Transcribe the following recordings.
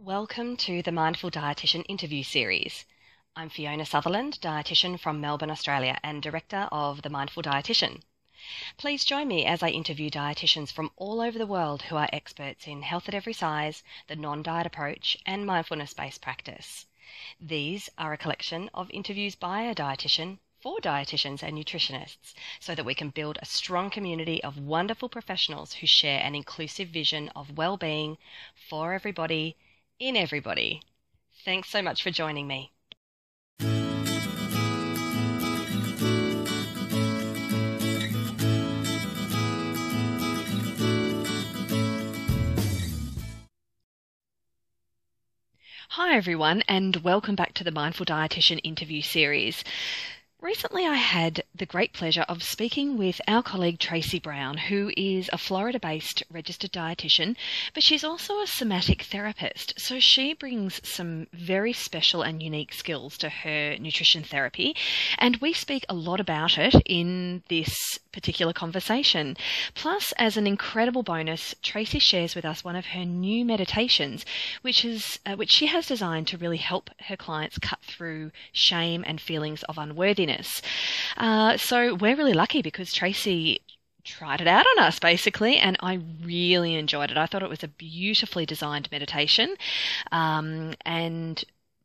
Welcome to the Mindful Dietitian interview series. I'm Fiona Sutherland, dietitian from Melbourne, Australia, and director of The Mindful Dietitian. Please join me as I interview dietitians from all over the world who are experts in health at every size, the non diet approach, and mindfulness based practice. These are a collection of interviews by a dietitian for dietitians and nutritionists so that we can build a strong community of wonderful professionals who share an inclusive vision of well-being for everybody in everybody. Thanks so much for joining me. Hi, everyone, and welcome back to the Mindful Dietitian interview series. Recently, I had the great pleasure of speaking with our colleague Tracy Brown, who is a Florida based registered dietitian, but she's also a somatic therapist. So she brings some very special and unique skills to her nutrition therapy, and we speak a lot about it in this particular conversation. Plus, as an incredible bonus, Tracy shares with us one of her new meditations, which is uh, which she has designed to really help her clients cut through shame and feelings of unworthiness happiness. Uh, so we're really lucky because Tracy tried it out on us basically, and I really enjoyed it. I thought it was a beautifully designed meditation, um, and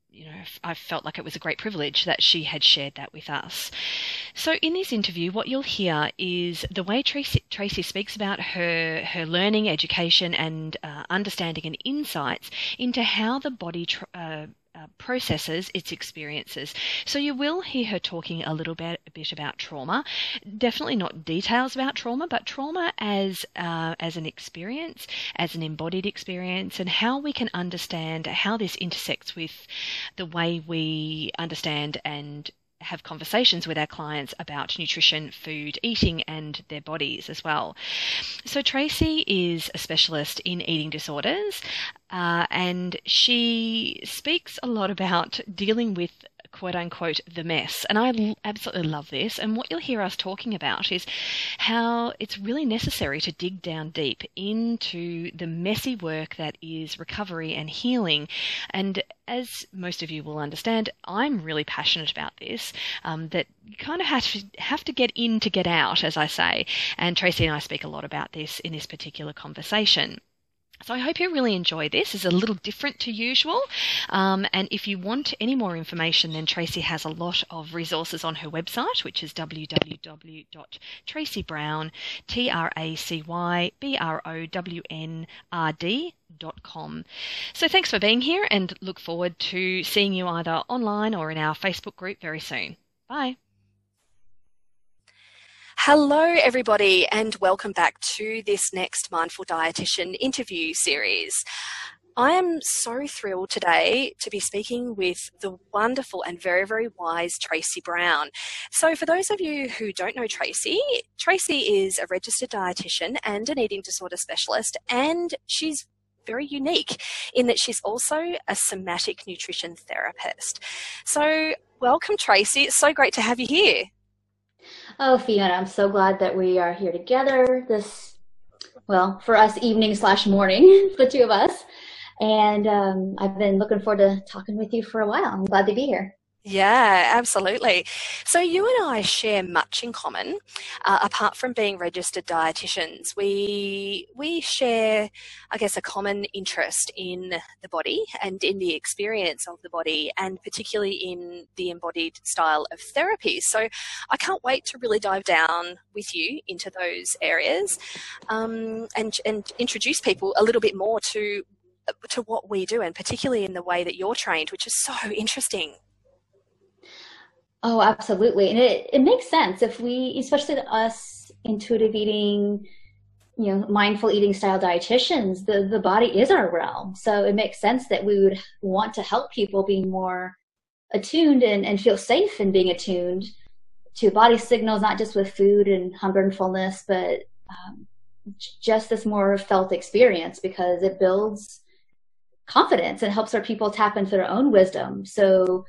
you know, I felt like it was a great privilege that she had shared that with us. So, in this interview, what you'll hear is the way Tracy, Tracy speaks about her her learning, education, and uh, understanding and insights into how the body uh, uh, processes its experiences. So you will hear her talking a little bit, a bit about trauma. Definitely not details about trauma, but trauma as uh, as an experience, as an embodied experience, and how we can understand how this intersects with the way we understand and have conversations with our clients about nutrition, food, eating, and their bodies as well. So, Tracy is a specialist in eating disorders, uh, and she speaks a lot about dealing with quote unquote the mess. And I absolutely love this. And what you'll hear us talking about is how it's really necessary to dig down deep into the messy work that is recovery and healing. And as most of you will understand, I'm really passionate about this. Um, that you kind of have to have to get in to get out, as I say. And Tracy and I speak a lot about this in this particular conversation. So I hope you really enjoy this. It's a little different to usual. Um, and if you want any more information, then Tracy has a lot of resources on her website, which is www.tracybrown, T-R-A-C-Y-B-R-O-W-N-R-D dot com. So thanks for being here and look forward to seeing you either online or in our Facebook group very soon. Bye. Hello, everybody, and welcome back to this next Mindful Dietitian interview series. I am so thrilled today to be speaking with the wonderful and very, very wise Tracy Brown. So, for those of you who don't know Tracy, Tracy is a registered dietitian and an eating disorder specialist, and she's very unique in that she's also a somatic nutrition therapist. So, welcome, Tracy. It's so great to have you here. Oh, Fiona, I'm so glad that we are here together this, well, for us, evening slash morning, the two of us. And um, I've been looking forward to talking with you for a while. I'm glad to be here. Yeah, absolutely. So you and I share much in common, uh, apart from being registered dietitians. We we share, I guess, a common interest in the body and in the experience of the body, and particularly in the embodied style of therapy. So I can't wait to really dive down with you into those areas, um, and and introduce people a little bit more to to what we do, and particularly in the way that you're trained, which is so interesting. Oh, absolutely. And it, it makes sense if we, especially us intuitive eating, you know, mindful eating style dietitians, the, the body is our realm. So it makes sense that we would want to help people be more attuned and, and feel safe in being attuned to body signals, not just with food and hunger and fullness, but um, just this more felt experience because it builds confidence and helps our people tap into their own wisdom. So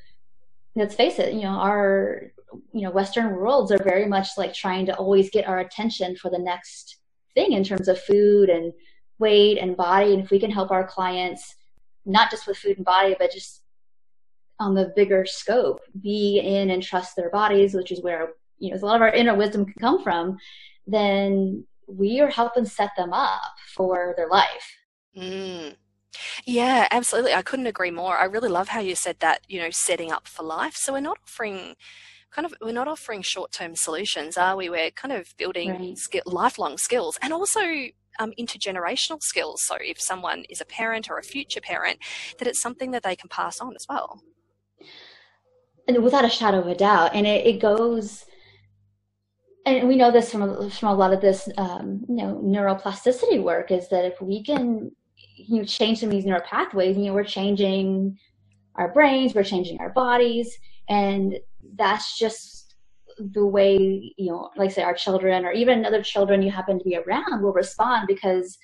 let's face it, you know, our you know Western worlds are very much like trying to always get our attention for the next thing in terms of food and weight and body. And if we can help our clients not just with food and body, but just on the bigger scope, be in and trust their bodies, which is where you know a lot of our inner wisdom can come from, then we are helping set them up for their life. Mm. Yeah, absolutely. I couldn't agree more. I really love how you said that, you know, setting up for life. So we're not offering kind of we're not offering short-term solutions, are we? We're kind of building right. skill, lifelong skills and also um, intergenerational skills. So if someone is a parent or a future parent, that it's something that they can pass on as well. And without a shadow of a doubt, and it, it goes and we know this from from a lot of this um, you know neuroplasticity work is that if we can you change some of these neural pathways you know we're changing our brains we're changing our bodies and that's just the way you know like say our children or even other children you happen to be around will respond because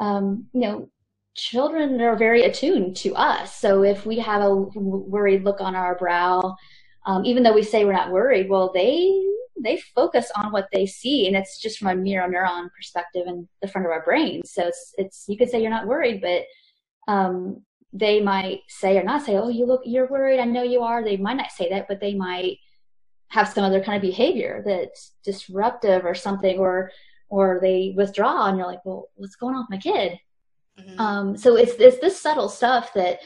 um, you know children are very attuned to us. So if we have a worried look on our brow um, even though we say we're not worried well they they focus on what they see and it's just from a mirror neuron perspective in the front of our brain. So it's it's you could say you're not worried but um, they might say or not say oh you look you're worried. I know you are. They might not say that but they might have some other kind of behavior that's disruptive or something or or they withdraw and you're like well what's going on with my kid? Mm-hmm. um, so it's, it's this subtle stuff that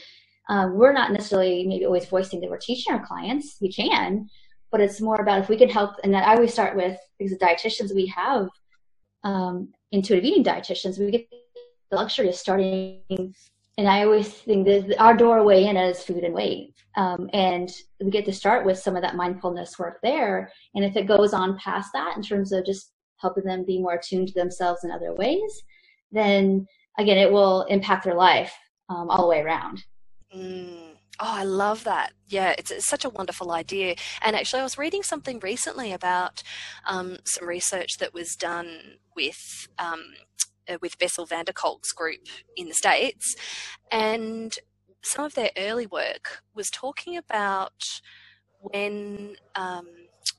um, we're not necessarily maybe always voicing that we're teaching our clients. We can but it's more about if we can help. And that I always start with because the dietitians we have, um, intuitive eating dietitians, we get the luxury of starting. And I always think that our doorway in is food and weight. Um, and we get to start with some of that mindfulness work there. And if it goes on past that in terms of just helping them be more attuned to themselves in other ways, then again, it will impact their life um, all the way around. Mm. Oh, I love that. Yeah, it's, it's, such a wonderful idea. And actually, I was reading something recently about um, some research that was done with um, uh, with Bessel van der Kolk's group in the States, and some of their early work was talking about when um,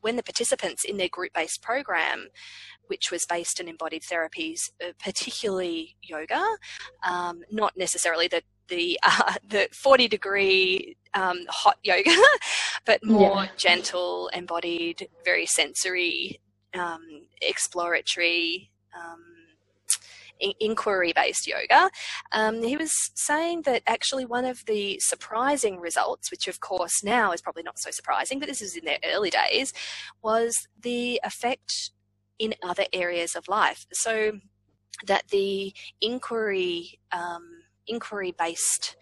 when the participants in their group based program which was based in embodied therapies, uh, particularly yoga, um, not necessarily the the uh, the 40 degree um, hot yoga, but more yeah. gentle, embodied, very sensory, um, exploratory, um, inquiry based yoga. Um, he was saying that actually one of the surprising results, which of course now is probably not so surprising, but this is in their early days, was the effect in other areas of life. So that the inquiry um, inquiry based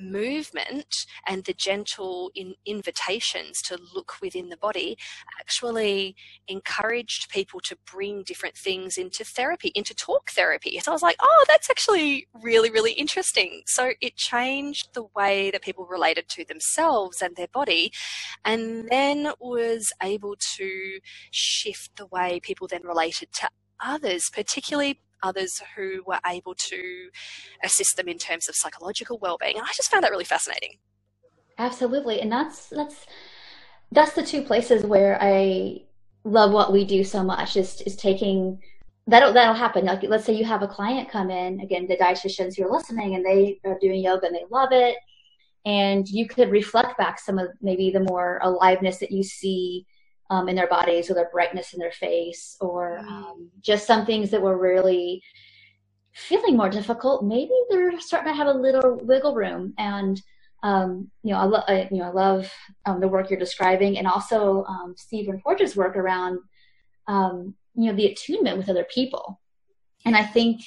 movement and the gentle in invitations to look within the body actually encouraged people to bring different things into therapy, into talk therapy. So I was like, oh, that's actually really, really interesting. So it changed the way that people related to themselves and their body, and then was able to shift the way people then related to others, particularly others who were able to assist them in terms of psychological well-being and i just found that really fascinating. Absolutely and that's that's that's the two places where i love what we do so much is is taking that'll that'll happen. Like let's say you have a client come in again the dietitians who are listening and they are doing yoga and they love it and you could reflect back some of maybe the more aliveness that you see um, in their bodies or their brightness in their face or mm. um, just some things that were really feeling more difficult. Maybe they're starting to have a little wiggle room. And um, you know I, lo- I, you know I love um, the work you're describing and also um, Stephen Porges work around um, you know the attunement with other people. And I think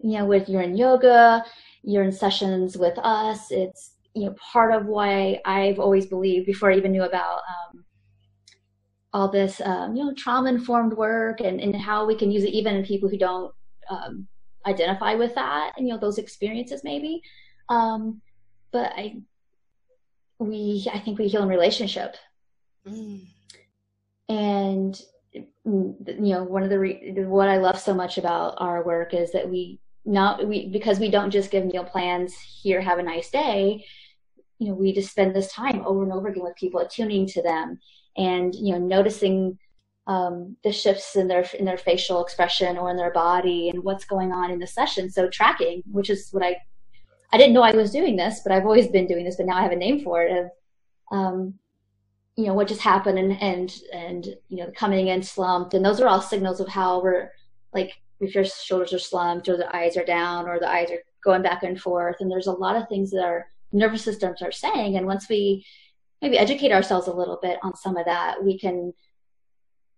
you know with you're in yoga you're in sessions with us it's you know part of why I've always believed before I even knew about um, all this um, you know trauma informed work and, and how we can use it even in people who don't um, identify with that and you know those experiences maybe. Um, but i we i think we heal in relationship. Mm. and you know one of the re- what i love so much about our work is that we not we because we don't just give meal plans here have a nice day you know we just spend this time over and over again with people attuning to them and you know noticing um, the shifts in their in their facial expression or in their body and what's going on in the session. So tracking, which is what I I didn't know I was doing this, but I've always been doing this, but now I have a name for it of, um, you know, what just happened and, and, and, you know, coming in slumped. And those are all signals of how we're like, if your shoulders are slumped or the eyes are down or the eyes are going back and forth. And there's a lot of things that our nervous systems are saying. And once we maybe educate ourselves a little bit on some of that, we can,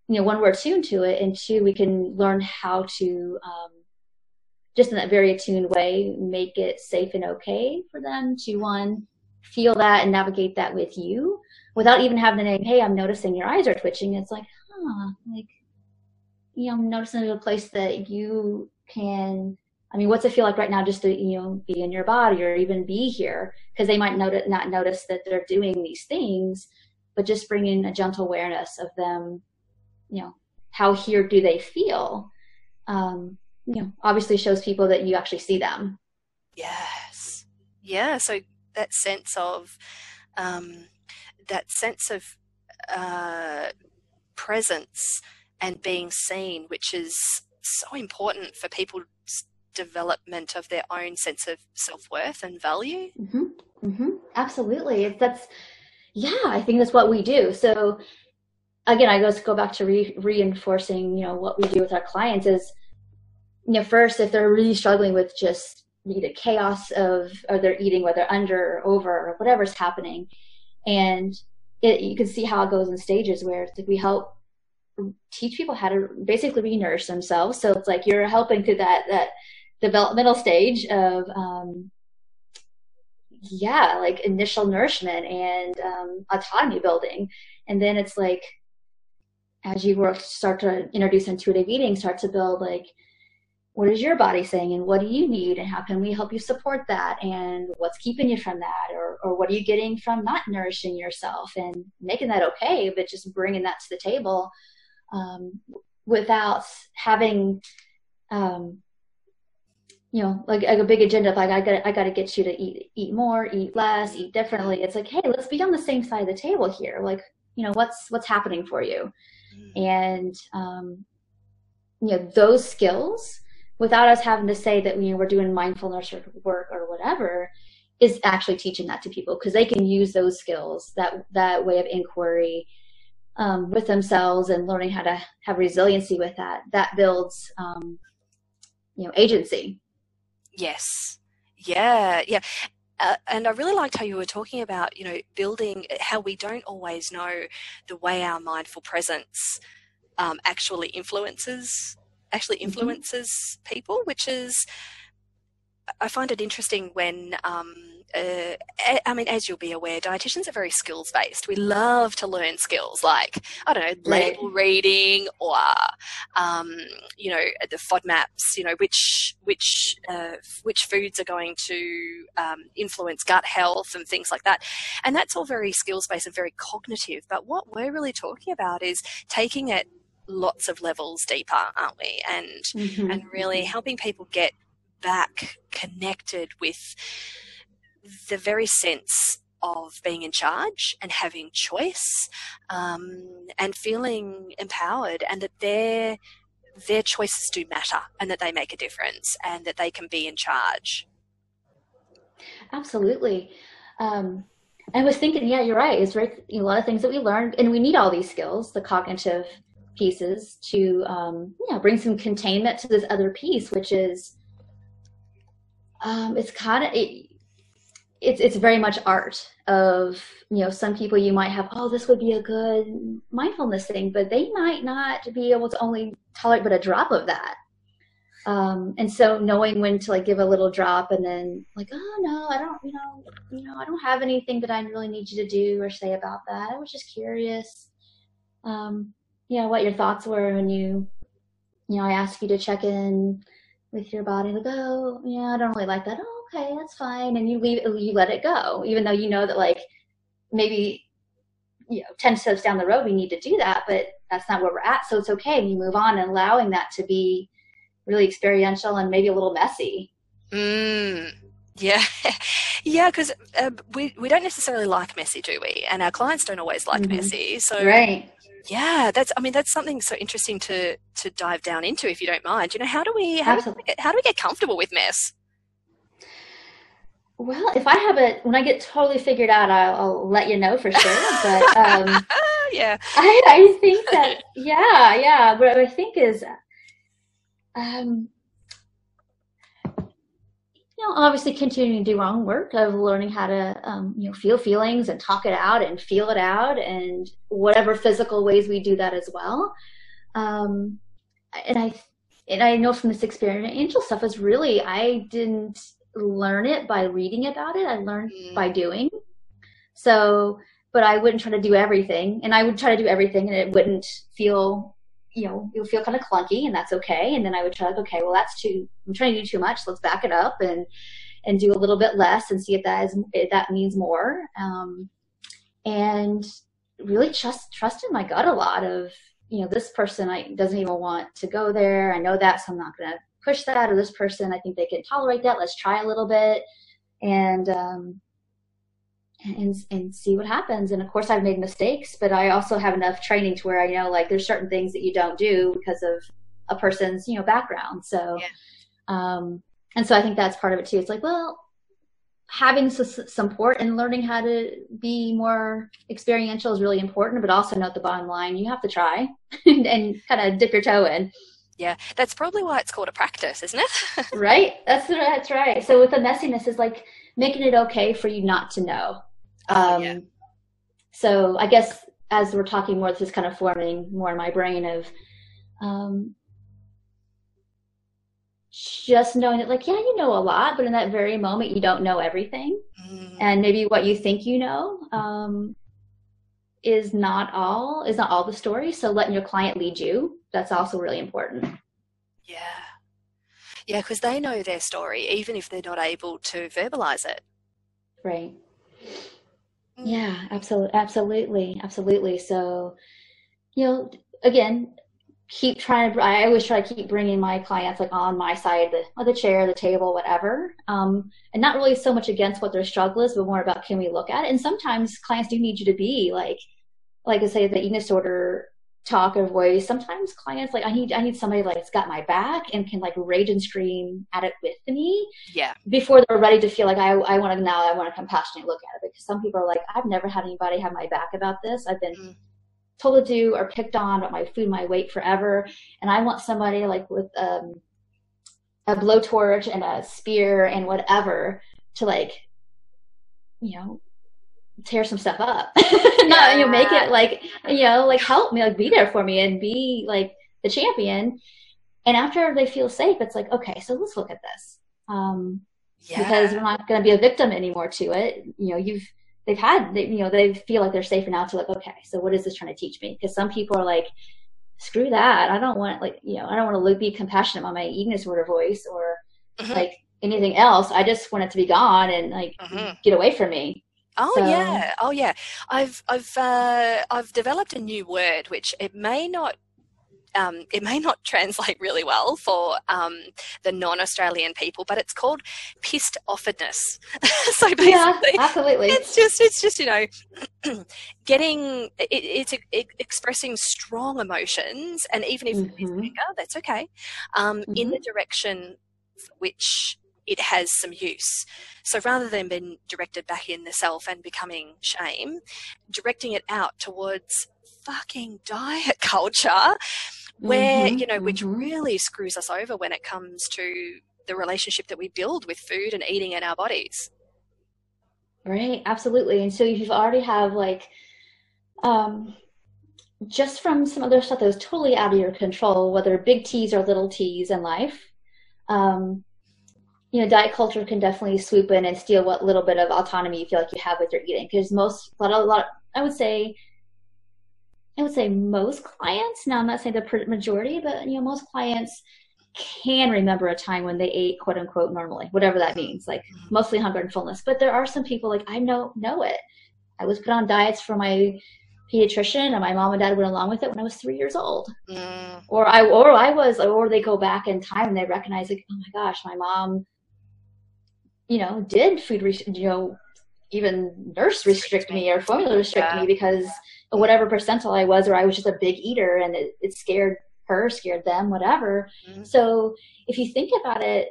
you know, one, we're attuned to it, and two, we can learn how to, um, just in that very attuned way, make it safe and okay for them to one, feel that and navigate that with you without even having the name, hey, I'm noticing your eyes are twitching. It's like, huh, like, you know, I'm noticing a place that you can, I mean, what's it feel like right now just to, you know, be in your body or even be here? Because they might notice, not notice that they're doing these things, but just bringing a gentle awareness of them, you know, how here do they feel? Um, you know, obviously shows people that you actually see them. Yes. Yeah. So that sense of, um, that sense of uh, presence and being seen, which is so important for people's development of their own sense of self worth and value. Mm-hmm. Mm-hmm. Absolutely, that's yeah. I think that's what we do. So again, I just go back to re- reinforcing, you know, what we do with our clients is, you know, first if they're really struggling with just the chaos of or they're eating, whether under or over or whatever's happening, and it, you can see how it goes in stages where it's like we help teach people how to basically re-nourish themselves. So it's like you're helping through that that developmental stage of um, yeah, like initial nourishment and um, autonomy building, and then it's like as you work start to introduce intuitive eating, start to build like what is your body saying and what do you need and how can we help you support that and what's keeping you from that or, or what are you getting from not nourishing yourself and making that okay but just bringing that to the table um, without having um, you know like, like, a big agenda of like i got i got to get you to eat eat more eat less eat differently. It's like hey let's be on the same side of the table here. Like you know what's what's happening for you? Mm. and um, you know those skills without us having to say that you know we're doing mindfulness or work or whatever is actually teaching that to people because they can use those skills that that way of inquiry um, with themselves and learning how to have resiliency with that. That builds um, you know agency yes yeah yeah uh, and I really liked how you were talking about, you know, building how we don't always know the way our mindful presence um, actually influences actually mm-hmm. influences mm-hmm. people, which is I find it interesting when, um, uh, I mean, as you'll be aware, dietitians are very skills based. We love to learn skills like, I don't know, label reading or, um, you know, the FODMAPs, you know, which, which, uh, which foods are going to um, influence gut health and things like that. And that's all very skills based and very cognitive. But what we're really talking about is taking it lots of levels deeper, aren't we? And mm-hmm. and really helping people get back connected with the very sense of being in charge and having choice um, and feeling empowered and that their their choices do matter and that they make a difference and that they can be in charge. Absolutely. Um, i was thinking yeah you're right it's right a lot of things that we learned and we need all these skills the cognitive pieces to um, you know bring some containment to this other piece, which is um, it's kind of it, it's it's very much art of you know some people you might have oh this would be a good mindfulness thing but they might not be able to only tolerate but a drop of that. Um, and so knowing when to like give a little drop and then like oh no i don't you know you know i don't have anything that i really need you to do or say about that. I was just curious um, you know, what your thoughts were when you, you know, I asked you to check in with your body, like, oh, yeah, I don't really like that. Oh, okay, that's fine. And you leave, you let it go, even though you know that like maybe, you know, 10 steps down the road, we need to do that, but that's not where we're at. So it's okay. And you move on and allowing that to be really experiential and maybe a little messy. Mm, yeah. yeah, because uh, we, we don't necessarily like messy, do we? And our clients don't always like mm-hmm. messy. So right yeah that's i mean that's something so interesting to to dive down into if you don't mind you know how do we how, do we, get, how do we get comfortable with mess Well, if I have it, when I get totally figured out, I'll, I'll let you know for sure. But um, yeah, I, I think that yeah, yeah. What I think is, um, you know, obviously continuing to do our own work of learning how to, um, you know, feel feelings and talk it out and feel it out, and whatever physical ways we do that as well. Um, and I and I know from this experience, angel stuff is really I didn't learn it by reading about it. I learned mm. by doing. So, but I wouldn't try to do everything, and I would try to do everything, and it wouldn't feel, you know, it would feel kind of clunky, and that's okay. And then I would try like, okay, well, that's too. I'm trying to do too much. Let's back it up and and do a little bit less and see if that is if that means more. Um, and really trust trust in my gut a lot of you know this person I doesn't even want to go there. I know that, so I'm not going to push that or this person i think they can tolerate that let's try a little bit and um and and see what happens and of course i've made mistakes but i also have enough training to where i know like there's certain things that you don't do because of a person's you know background so yeah. um and so i think that's part of it too it's like well having support and learning how to be more experiential is really important but also note the bottom line you have to try and, and kind of dip your toe in yeah, that's probably why it's called a practice, isn't it? right. That's that's right. So with the messiness is like making it okay for you not to know. Oh, um, yeah. So I guess as we're talking more, this is kind of forming more in my brain of um, just knowing that, like, yeah, you know a lot, but in that very moment, you don't know everything, mm. and maybe what you think you know um, is not all is not all the story. So letting your client lead you that's also really important. Yeah. Yeah, because they know their story, even if they're not able to verbalize it. Right. Yeah, absolutely, absolutely, absolutely. So, you know, again, keep trying to. I always try to keep bringing my clients like on my side the, the chair, the table, whatever, um, and not really so much against what their struggle is, but more about can we look at it. And sometimes clients do need you to be like, like I say, the eating disorder talk or voice sometimes clients like i need i need somebody like that's got my back and can like rage and scream at it with me yeah. before they're ready to feel like i i want to now i want to compassionately look at it. Because some people are like i've never had anybody have my back about this. I've been mm. told to do or picked on about my food my weight forever. And i want somebody like with um a blowtorch and a spear and whatever to like you know tear some stuff up. Not you know, make it like you know, like help me, like be there for me and be like the champion. And after they feel safe, it's like, okay, so let's look at this. Um, yeah. because we're not going to be a victim anymore to it. You know, you've they've had they, you know they feel like they're safe now to like, okay, so what is this trying to teach me? Because some people are like, screw that, I don't want like you know I don't want to be compassionate on my eating disorder voice or mm-hmm. like anything else. I just want it to be gone and like mm-hmm. get away from me. Oh so. yeah, oh yeah. I've I've uh, I've developed a new word which it may not um, it may not translate really well for um, the non-Australian people, but it's called pissed offedness. so basically, yeah, absolutely, it's just it's just you know getting it, it's it, expressing strong emotions, and even if mm-hmm. it's anger, that's okay, um, mm-hmm. in the direction which it has some use. So rather than being directed back in the self and becoming shame, directing it out towards fucking diet culture where, mm-hmm, you know, mm-hmm. which really screws us over when it comes to the relationship that we build with food and eating in our bodies. Right, absolutely. And so if you already have like um just from some other stuff that was totally out of your control, whether big T's or little T's in life, um, you know, diet culture can definitely swoop in and steal what little bit of autonomy you feel like you have with your eating. Because most, a lot, a lot, I would say, I would say most clients. Now, I'm not saying the majority, but you know, most clients can remember a time when they ate quote unquote normally, whatever that means, like mm-hmm. mostly hunger and fullness. But there are some people like I know know it. I was put on diets for my pediatrician and my mom and dad went along with it when I was three years old. Mm. Or I or I was or they go back in time and they recognize like, oh my gosh, my mom you know, did food, you know, even nurse restrict me or formula restrict yeah. me because whatever percentile I was, or I was just a big eater and it, it scared her, scared them, whatever. Mm-hmm. So if you think about it,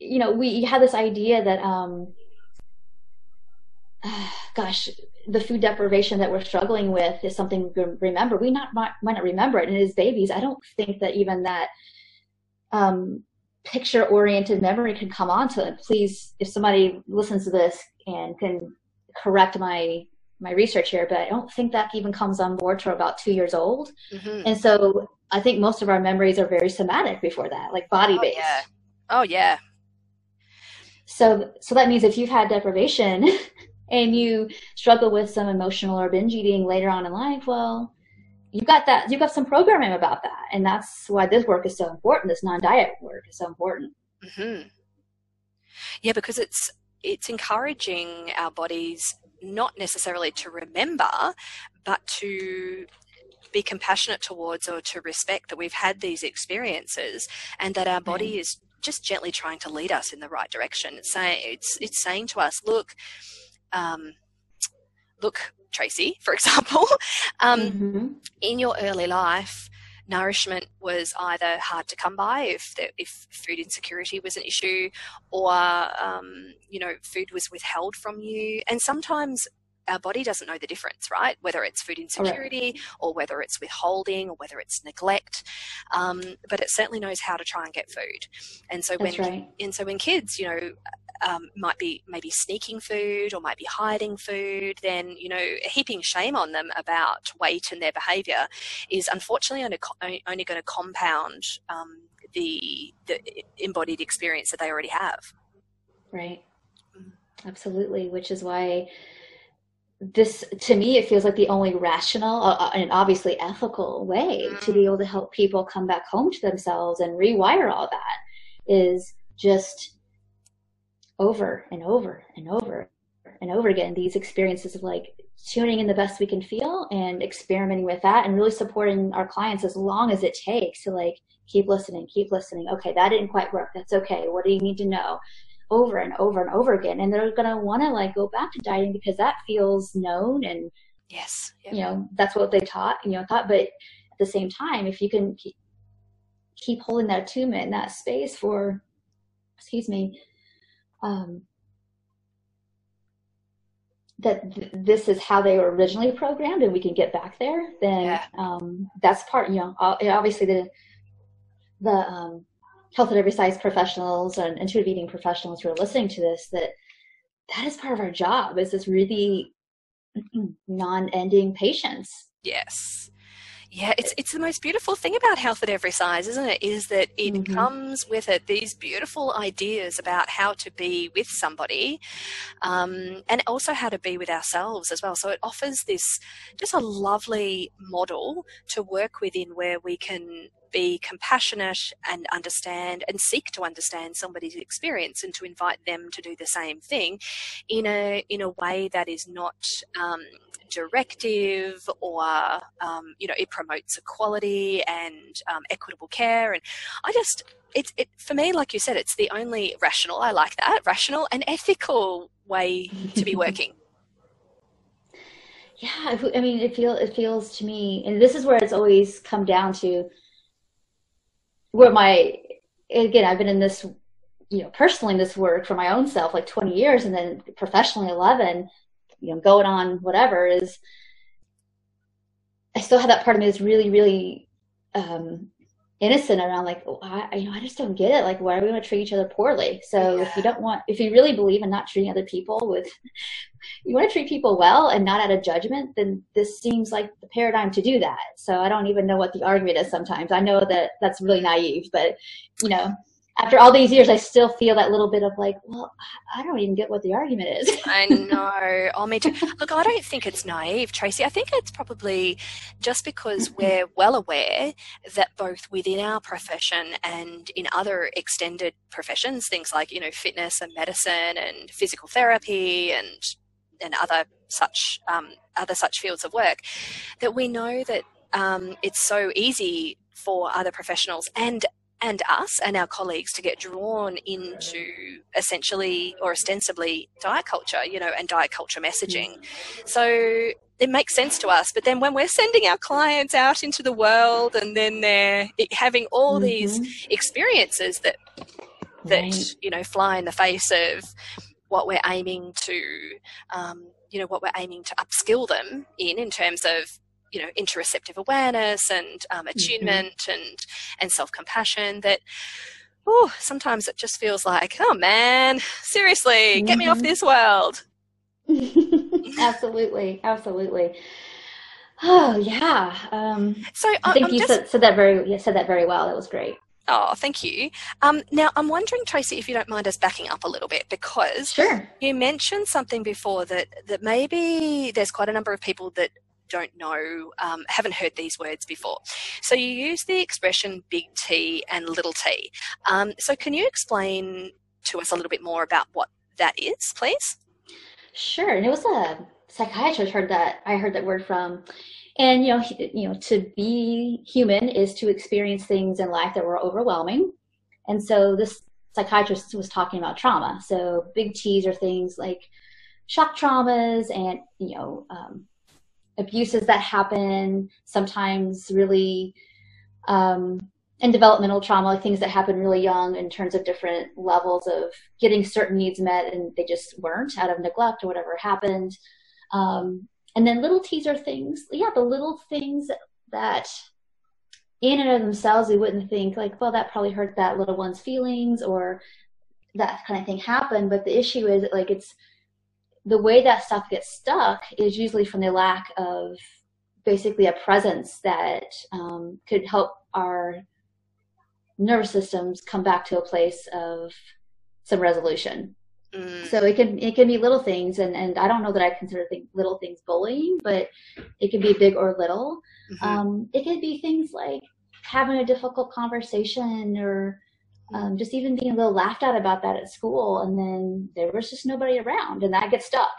you know, we had this idea that, um, gosh, the food deprivation that we're struggling with is something we remember. We not might, might not remember it, and as babies, I don't think that even that um, picture-oriented memory can come onto it. Please, if somebody listens to this and can correct my my research here, but I don't think that even comes on board to about two years old. Mm-hmm. And so I think most of our memories are very somatic before that, like body based. Oh, yeah. Oh yeah. So so that means if you've had deprivation and you struggle with some emotional or binge eating later on in life, well, you got that you got some programming about that, and that's why this work is so important. This non-diet work is so important. Mm-hmm. Yeah, because it's it's encouraging our bodies not necessarily to remember, but to be compassionate towards or to respect that we've had these experiences and that our body mm. is just gently trying to lead us in the right direction. It's saying it's it's saying to us, look, um, look, Tracy, for example, um, mm-hmm. in your early life, nourishment was either hard to come by if the, if food insecurity was an issue, or um, you know food was withheld from you, and sometimes our body doesn't know the difference, right? Whether it's food insecurity right. or whether it's withholding or whether it's neglect, um, but it certainly knows how to try and get food. And so when right. and so when kids, you know, um, might be maybe sneaking food or might be hiding food, then you know heaping shame on them about weight and their behaviour is unfortunately only, only going to compound um, the the embodied experience that they already have. Right. Mm. Absolutely, which is why this to me it feels like the only rational uh, uh and obviously ethical way to be mm. able to help people come back home to themselves and rewire all that is just over and over and over and over again these experiences of like tuning in the best we can feel and experimenting with that and really supporting our clients as long as it takes to like keep listening keep listening. Okay that didn't quite work. That's okay. What do you need to know over and over and over again and they're going to want to like go back to dieting because that feels known and yes yep. you know that's what they taught you know thought but at the same time if you can keep, keep holding that attunement in that space for excuse me um, that th- this is how they were originally programmed and we can get back there, then yeah. um, that's part, you know, obviously the, the um, health at every size professionals and intuitive eating professionals who are listening to this, that that is part of our job is this really non-ending patience. Yes. Yeah, it's it's the most beautiful thing about health at every size, isn't it? Is that it mm-hmm. comes with it these beautiful ideas about how to be with somebody, um, and also how to be with ourselves as well. So it offers this just a lovely model to work within, where we can be compassionate and understand and seek to understand somebody's experience and to invite them to do the same thing in a in a way that is not um, directive or um, you know it promotes equality and um, equitable care. And i just it's it for me like you said it's the only rational i like that rational and ethical way to be working. Yeah i mean it feels it feels to me and this is where it's always come down to where my again i've been in this you know personally in this work for my own self like 20 years and then professionally 11 you know going on whatever is I still have that part of me that's really really um, innocent around like oh, I you know I just don't get it. Like why are we going to treat each other poorly? So yeah. if you don't want if you really believe in not treating other people with you want to treat people well and not out of judgment then this seems like the paradigm to do that. So I don't even know what the argument is sometimes. I know that that's really naive but you know after all these years, I still feel that little bit of like, well, I don't even get what the argument is. I know. Oh, me too. Look, I don't think it's naive, Tracy. I think it's probably just because we're well aware that both within our profession and in other extended professions, things like, you know, fitness and medicine and physical therapy and and other such um, other such fields of work, that we know that um, it's so easy for other professionals and and us and our colleagues to get drawn into essentially or ostensibly diet culture, you know, and diet culture messaging. So it makes sense to us. But then when we're sending our clients out into the world and then they're having all mm-hmm. these experiences that that right. you know fly in the face of what we're aiming to, um, you know, what we're aiming to upskill them in, in terms of you know interoceptive awareness and um, mm-hmm. attunement mm-hmm. and and self compassion that oh sometimes it just feels like oh man seriously mm-hmm. get me off mm-hmm. this world absolutely absolutely oh yeah um, so i think I'm you just... said, said, that very you said that very well that was great Oh, thank you. Um, now, I'm wondering, Tracy, if you don't mind us backing up a little bit, because sure. you mentioned something before that, that maybe there's quite a number of people that don't know, um, haven't heard these words before. So you use the expression big T and little t. Um, so can you explain to us a little bit more about what that is, please? Sure. And it was a psychiatrist heard that I heard that word from. And you know, you know, to be human is to experience things in life that were overwhelming. And so this psychiatrist was talking about trauma. So big T's are things like shock traumas and you know um, abuses that happen, sometimes really um, and developmental trauma, like things that happen really young in terms of different levels of getting certain needs met and they just weren't out of neglect or whatever happened. Um, and then little T's are things, yeah, the little things that in and of themselves we wouldn't think like, well, that probably hurt that little one's feelings or that kind of thing happened. But the issue is like it's the way that stuff gets stuck is usually from the lack of basically a presence that um, could help our nervous systems come back to a place of some resolution. Mm. So it can it can be little things, and and I don't know that I consider think, little things bullying, but it can be big or little. Mm-hmm. Um, it could be things like having a difficult conversation or um, just even being a little laughed at about that at school, and then there was just nobody around, and that gets stuck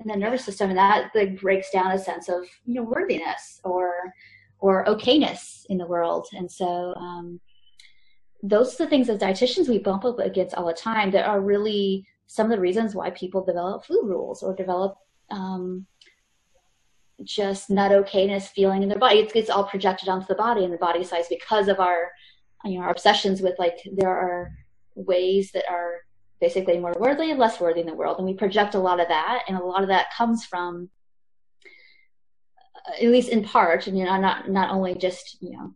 in the nervous system, and that like, breaks down a sense of you know worthiness or or okayness in the world, and so um, those are the things as dietitians we bump up against all the time that are really some of the reasons why people develop food rules or develop um, just not okayness feeling in their body. It's, it's all projected onto the body and the body size because of our you know our obsessions with like there are ways that are basically more worthy and less worthy in the world. And we project a lot of that. And a lot of that comes from uh, at least in part and you know not not only just you know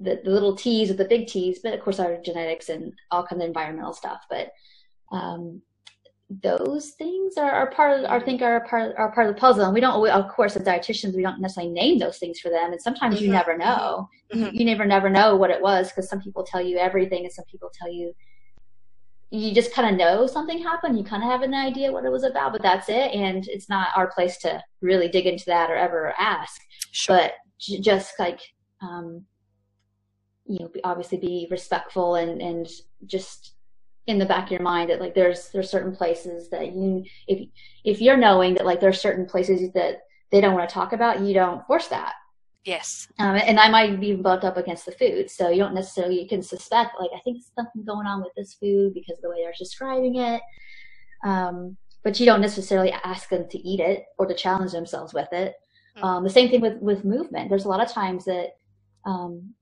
the, the little t's or the big t's but of course our genetics and all kind of environmental stuff. But um, those things are, are part of I think are part are part of the puzzle. And we don't, we, of course, as dietitians, we don't necessarily name those things for them. And sometimes mm-hmm. you never know. Mm-hmm. You never never know what it was because some people tell you everything, and some people tell you you just kind of know something happened. You kind of have an idea what it was about, but that's it. And it's not our place to really dig into that or ever ask. Sure. But j- just like um, you know, obviously be respectful and and just in the back of your mind that like there's there's certain places that you if if you're knowing that like there's certain places that they don't want to talk about you don't force that. Yes. Um, and i might be bumped up against the food so you don't necessarily you can suspect like i think something going on with this food because of the way they're describing it. Um, but you don't necessarily ask them to eat it or to challenge themselves with it. Mm-hmm. um, the same thing with with movement. There's a lot of times that um,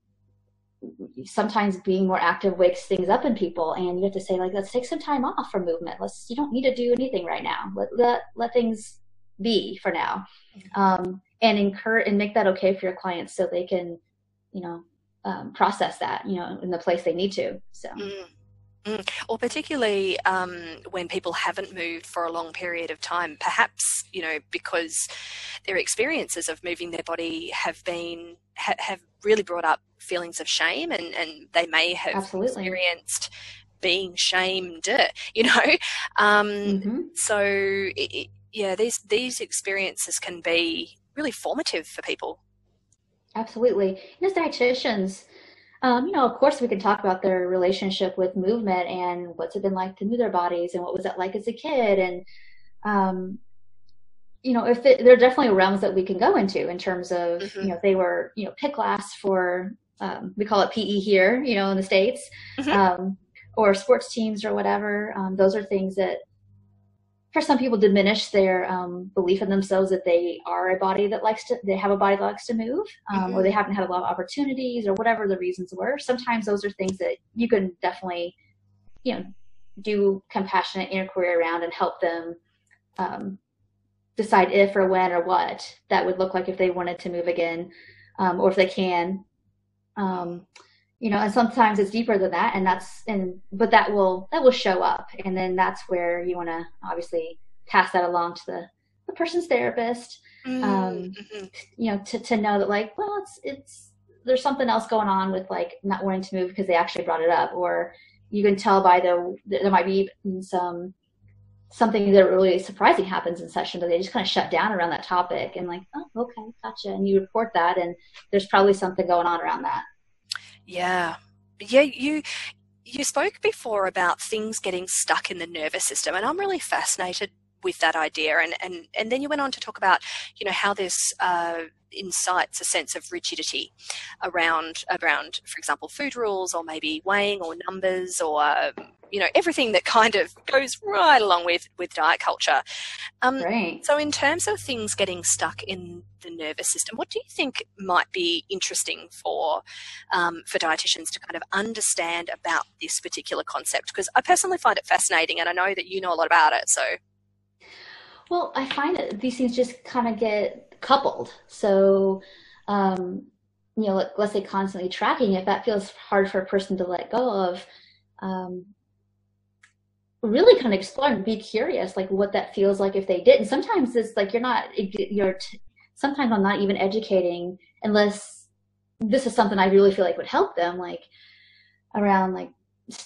sometimes being more active wakes things up in people and you have to say like let's take some time off from movement. Let's you don't need to do anything right now. Let let, let things be for now. Um, and encourage and make that okay for your clients so they can you know um, process that you know in the place they need to so. Mm. Mm. Or particularly um, when people haven't moved for a long period of time, perhaps you know because their experiences of moving their body have been ha- have really brought up feelings of shame, and, and they may have Absolutely. experienced being shamed. You know, um, mm-hmm. so it, yeah, these these experiences can be really formative for people. Absolutely, and as dietitians um, you know, of course, we can talk about their relationship with movement and what's it been like to move their bodies and what was it like as a kid. And, um, you know, if it, there are definitely realms that we can go into in terms of, mm-hmm. you know, if they were, you know, pit class for, um, we call it PE here, you know, in the States, mm-hmm. Um, or sports teams or whatever. Um, those are things that for some people diminish their um, belief in themselves that they are a body that likes to they have a body that likes to move um, mm-hmm. or they haven't had a lot of opportunities or whatever the reasons were sometimes those are things that you can definitely you know do compassionate inquiry around and help them um, decide if or when or what that would look like if they wanted to move again um, or if they can um, you know and sometimes it's deeper than that and that's and but that will that will show up and then that's where you want to obviously pass that along to the the person's therapist um, mm-hmm. you know to, to know that like well it's it's there's something else going on with like not wanting to move because they actually brought it up or you can tell by the there might be some something that really surprising happens in session but they just kind of shut down around that topic and like oh okay gotcha and you report that and there's probably something going on around that. Yeah. Yeah you you spoke before about things getting stuck in the nervous system and i'm really fascinated with that idea. And and and then you went on to talk about you know how this uh, incites a sense of rigidity around around for example food rules or maybe weighing or numbers or you know everything that kind of goes right along with with diet culture. Um, right. so in terms of things getting stuck in the nervous system what do you think might be interesting for um, for dietitians to kind of understand about this particular concept? Because i personally find it fascinating and i know that you know a lot about it so well, I find that these things just kind of get coupled. So, um, you know, let, us say constantly tracking, if that feels hard for a person to let go of, um, really kind of explore and be curious, like what that feels like if they did. And sometimes it's like you're not, you're, t- sometimes I'm not even educating unless this is something I really feel like would help them, like around like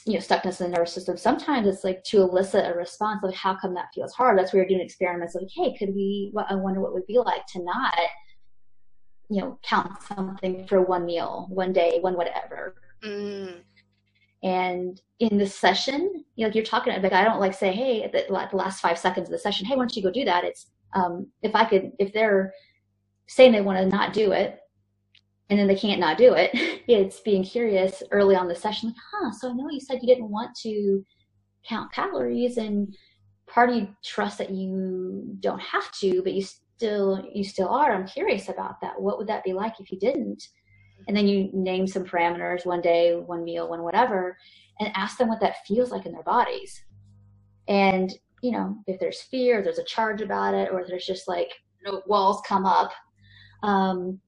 you know stuckness in the nervous system sometimes it's like to elicit a response like how come that feels hard? That's where you're doing experiments like hey could we i wonder what would be like to not you know count something for one meal one day one whatever. Mm. and in the session you know you're talking like i don't like say hey at the, the last five seconds of the session hey why don't you go do that? It's um if i could if they're saying they want to not do it and then they can't not do it. It's being curious early on the session, like, huh, so I know you said you didn't want to count calories and part of you trust that you don't have to, but you still you still are. I'm curious about that. What would that be like if you didn't? And then you name some parameters one day, one meal, one whatever, and ask them what that feels like in their bodies. And, you know, if there's fear, there's a charge about it, or there's just like walls come up, um,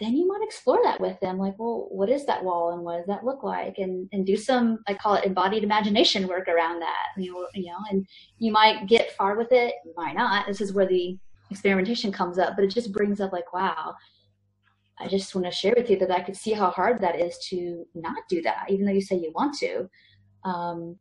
then you might explore that with them like well what is that wall and what does that look like? And and do some i call it embodied imagination work around that you know you know and you might get far with it might not. This is where the experimentation comes up but it just brings up like wow i just want to share with you that i could see how hard that is to not do that even though you say you want to. Um,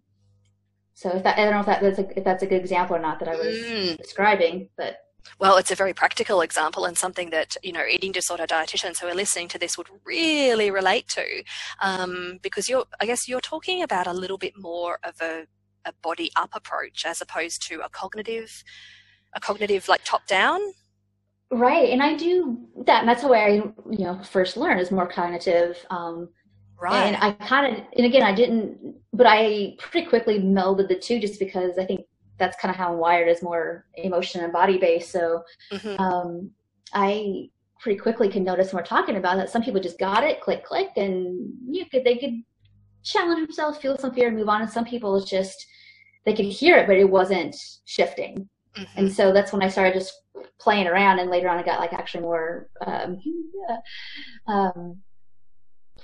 so if that i don't know if that, that's a, if that's a good example or not that i was mm. describing but well, it's a very practical example and something that, you know, eating disorder dietitians who are listening to this would really relate to um, because you're, I guess you're talking about a little bit more of a, a body up approach as opposed to a cognitive, a cognitive like top down. Right. And I do that. And that's how I, you know, first learn is more cognitive. Um, right. And I kind of, and again, I didn't, but I pretty quickly melded the two just because I think that's kind of how I'm wired is more emotion and body based. So mm-hmm. um, I pretty quickly can notice when we're talking about that some people just got it, click, click, and you could they could challenge themselves, feel some fear, and move on. And some people it's just they could hear it, but it wasn't shifting. Mm-hmm. And so that's when I started just playing around, and later on I got like actually more um, um,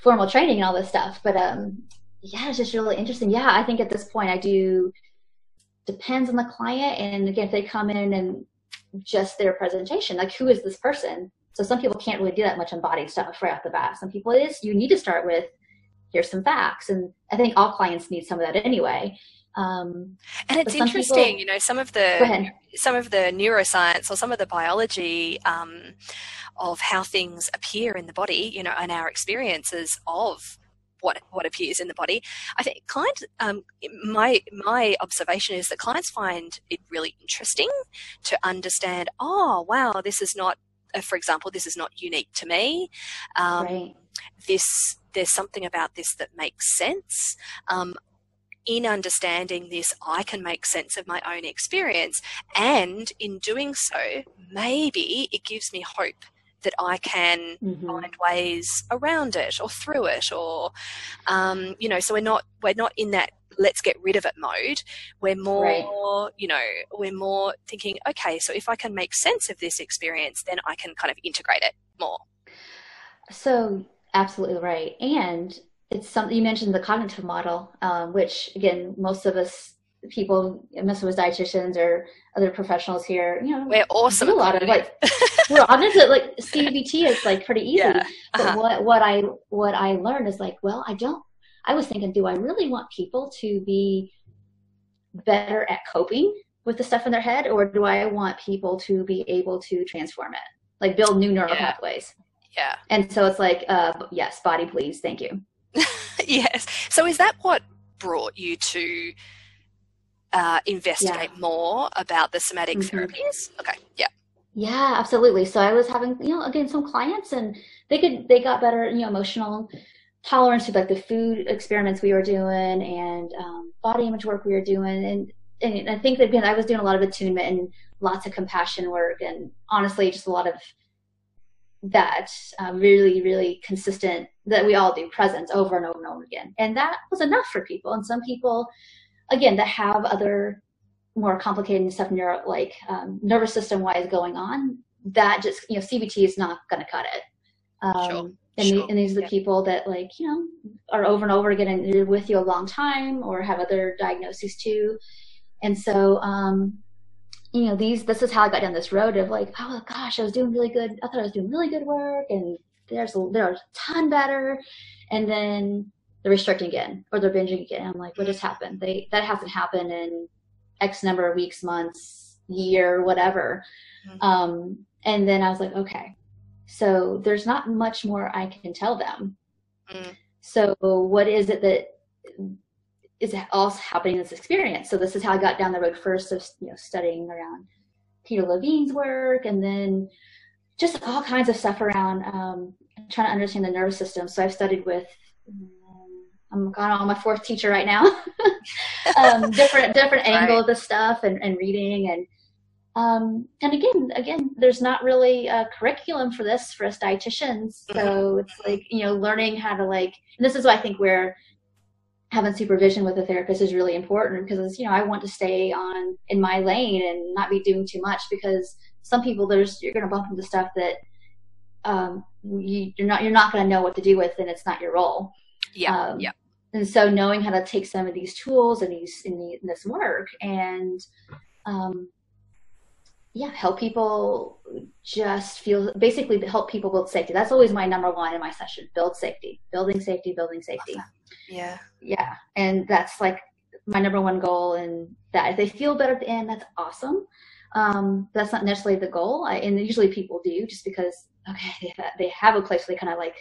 formal training and all this stuff. But um, yeah, it's just really interesting. Yeah, I think at this point I do depends on the client. And again, if they come in and just their presentation, like who is this person? So some people can't really do that much embodied stuff right off the bat. Some people it is you need to start with here's some facts, and I think all clients need some of that anyway. Um, and it's interesting, people, you know, some of the some of the neuroscience or some of the biology um, of how things appear in the body, you know, and our experiences of what what appears in the body. I think clients, um, my my observation is that clients find it really interesting to understand. Oh, wow, this is not, uh, for example, this is not unique to me. Um, right. This there's something about this that makes sense. Um, in understanding this, I can make sense of my own experience. And in doing so, maybe it gives me hope that I can mm-hmm. find ways around it or through it or um, you know so we're not we're not in that let's get rid of it mode. We're more, Right. you know, we're more thinking, okay, so if I can make sense of this experience, then I can kind of integrate it more. So absolutely right. And it's something you mentioned the cognitive model, um, which again, most of us people, us dietitians or other professionals here, you know, We're awesome. a lot of like we're on it. Like CBT is like pretty easy. Yeah. But Uh-huh. what what I what I learned is like, well, I don't. I was thinking, do I really want people to be better at coping with the stuff in their head, or do I want people to be able to transform it, like build new neural Yeah. pathways? yeah. And so it's like, uh, yes, body, please, thank you. yes. So is that what brought you to uh, investigate more about the somatic Mhm. therapies? Okay. Yeah. Yeah, absolutely. So I was having, you know, again, some clients and they could, they got better, you know, emotional tolerance to like the food experiments we were doing and um, body image work we were doing. And, and I think that again, I was doing a lot of attunement and lots of compassion work and honestly, just a lot of that um, really, really consistent that we all do presence over and over and over again. And that was enough for people. And some people, again, that have other more complicated stuff neuro like um, nervous system wise going on that just you know cbt is not going to cut it. Um, Sure, and, sure, the, and these are the yeah. people that like you know are over and over again with you a long time or have other diagnoses too. And so um you know these this is how i got down this road of like oh gosh i was doing really good i thought i was doing really good work and there's a, there's a ton better. And then they're restricting again or they're binging again. I'm like what just happened? They that hasn't happened in x number of weeks months year whatever. Mhm. um and then i was like okay. So there's not much more i can tell them. Mm. so what is it that is also happening in this experience? So this is how i got down the road first of you know studying around peter levine's work and then just all kinds of stuff around um, trying to understand the nervous system. So i've studied with i'm gone on my fourth teacher right now. Um, different different angle Right. of the stuff and, and reading and um, and again again there's not really a curriculum for this for us dietitians. So it's like you know learning how to like and this is why i think where having supervision with a therapist is really important because you know i want to stay on in my lane and not be doing too much because some people there's you're going to bump into stuff that um, you, you're not you're not going to know what to do with and it's not your role Yeah. um, yeah. and so knowing how to take some of these tools and these in, the, in this work and um, yeah help people just feel basically help people build safety that's always my number one in my session build safety building safety building safety Yeah. yeah and that's like my number one goal and that if they feel better at the end that's awesome um, that's not necessarily the goal I, and usually people do just because okay they have, they have a place where they kind of like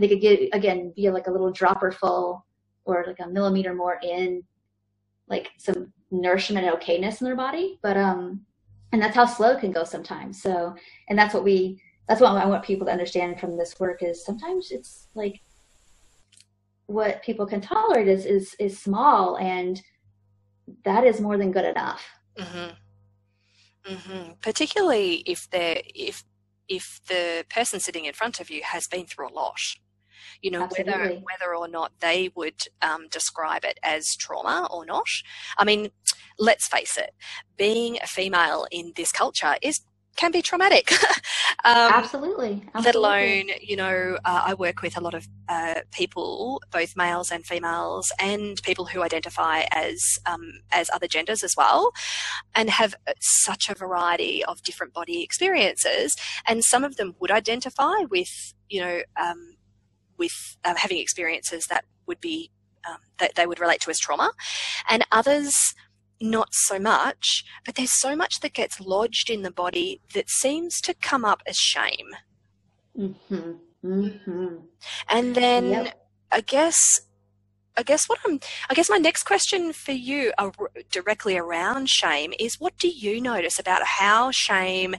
they could get again be like a little dropper full or like a millimeter more in like some nourishment and okayness in their body but um and that's how slow can go sometimes so and that's what we that's what i want people to understand from this work is sometimes it's like what people can tolerate is is is small and that is more than good enough mm-hmm. Mm-hmm. Particularly if they're if if the person sitting in front of you has been through a lot, you know whether Absolutely. whether or not they would um, describe it as trauma or not. I mean, let's face it, being a female in this culture is can be traumatic. um, absolutely, let alone you know uh, i work with a lot of uh, people both males and females and people who identify as um, as other genders as well and have uh, such a variety of different body experiences and some of them would identify with you know um, with um, having experiences that would be um, that they would relate to as trauma and others not so much, but there's so much that gets lodged in the body that seems to come up as shame. hmm hmm And then Yep. I guess I guess what I'm I guess my next question for you uh, ar- directly around shame is what do you notice about how shame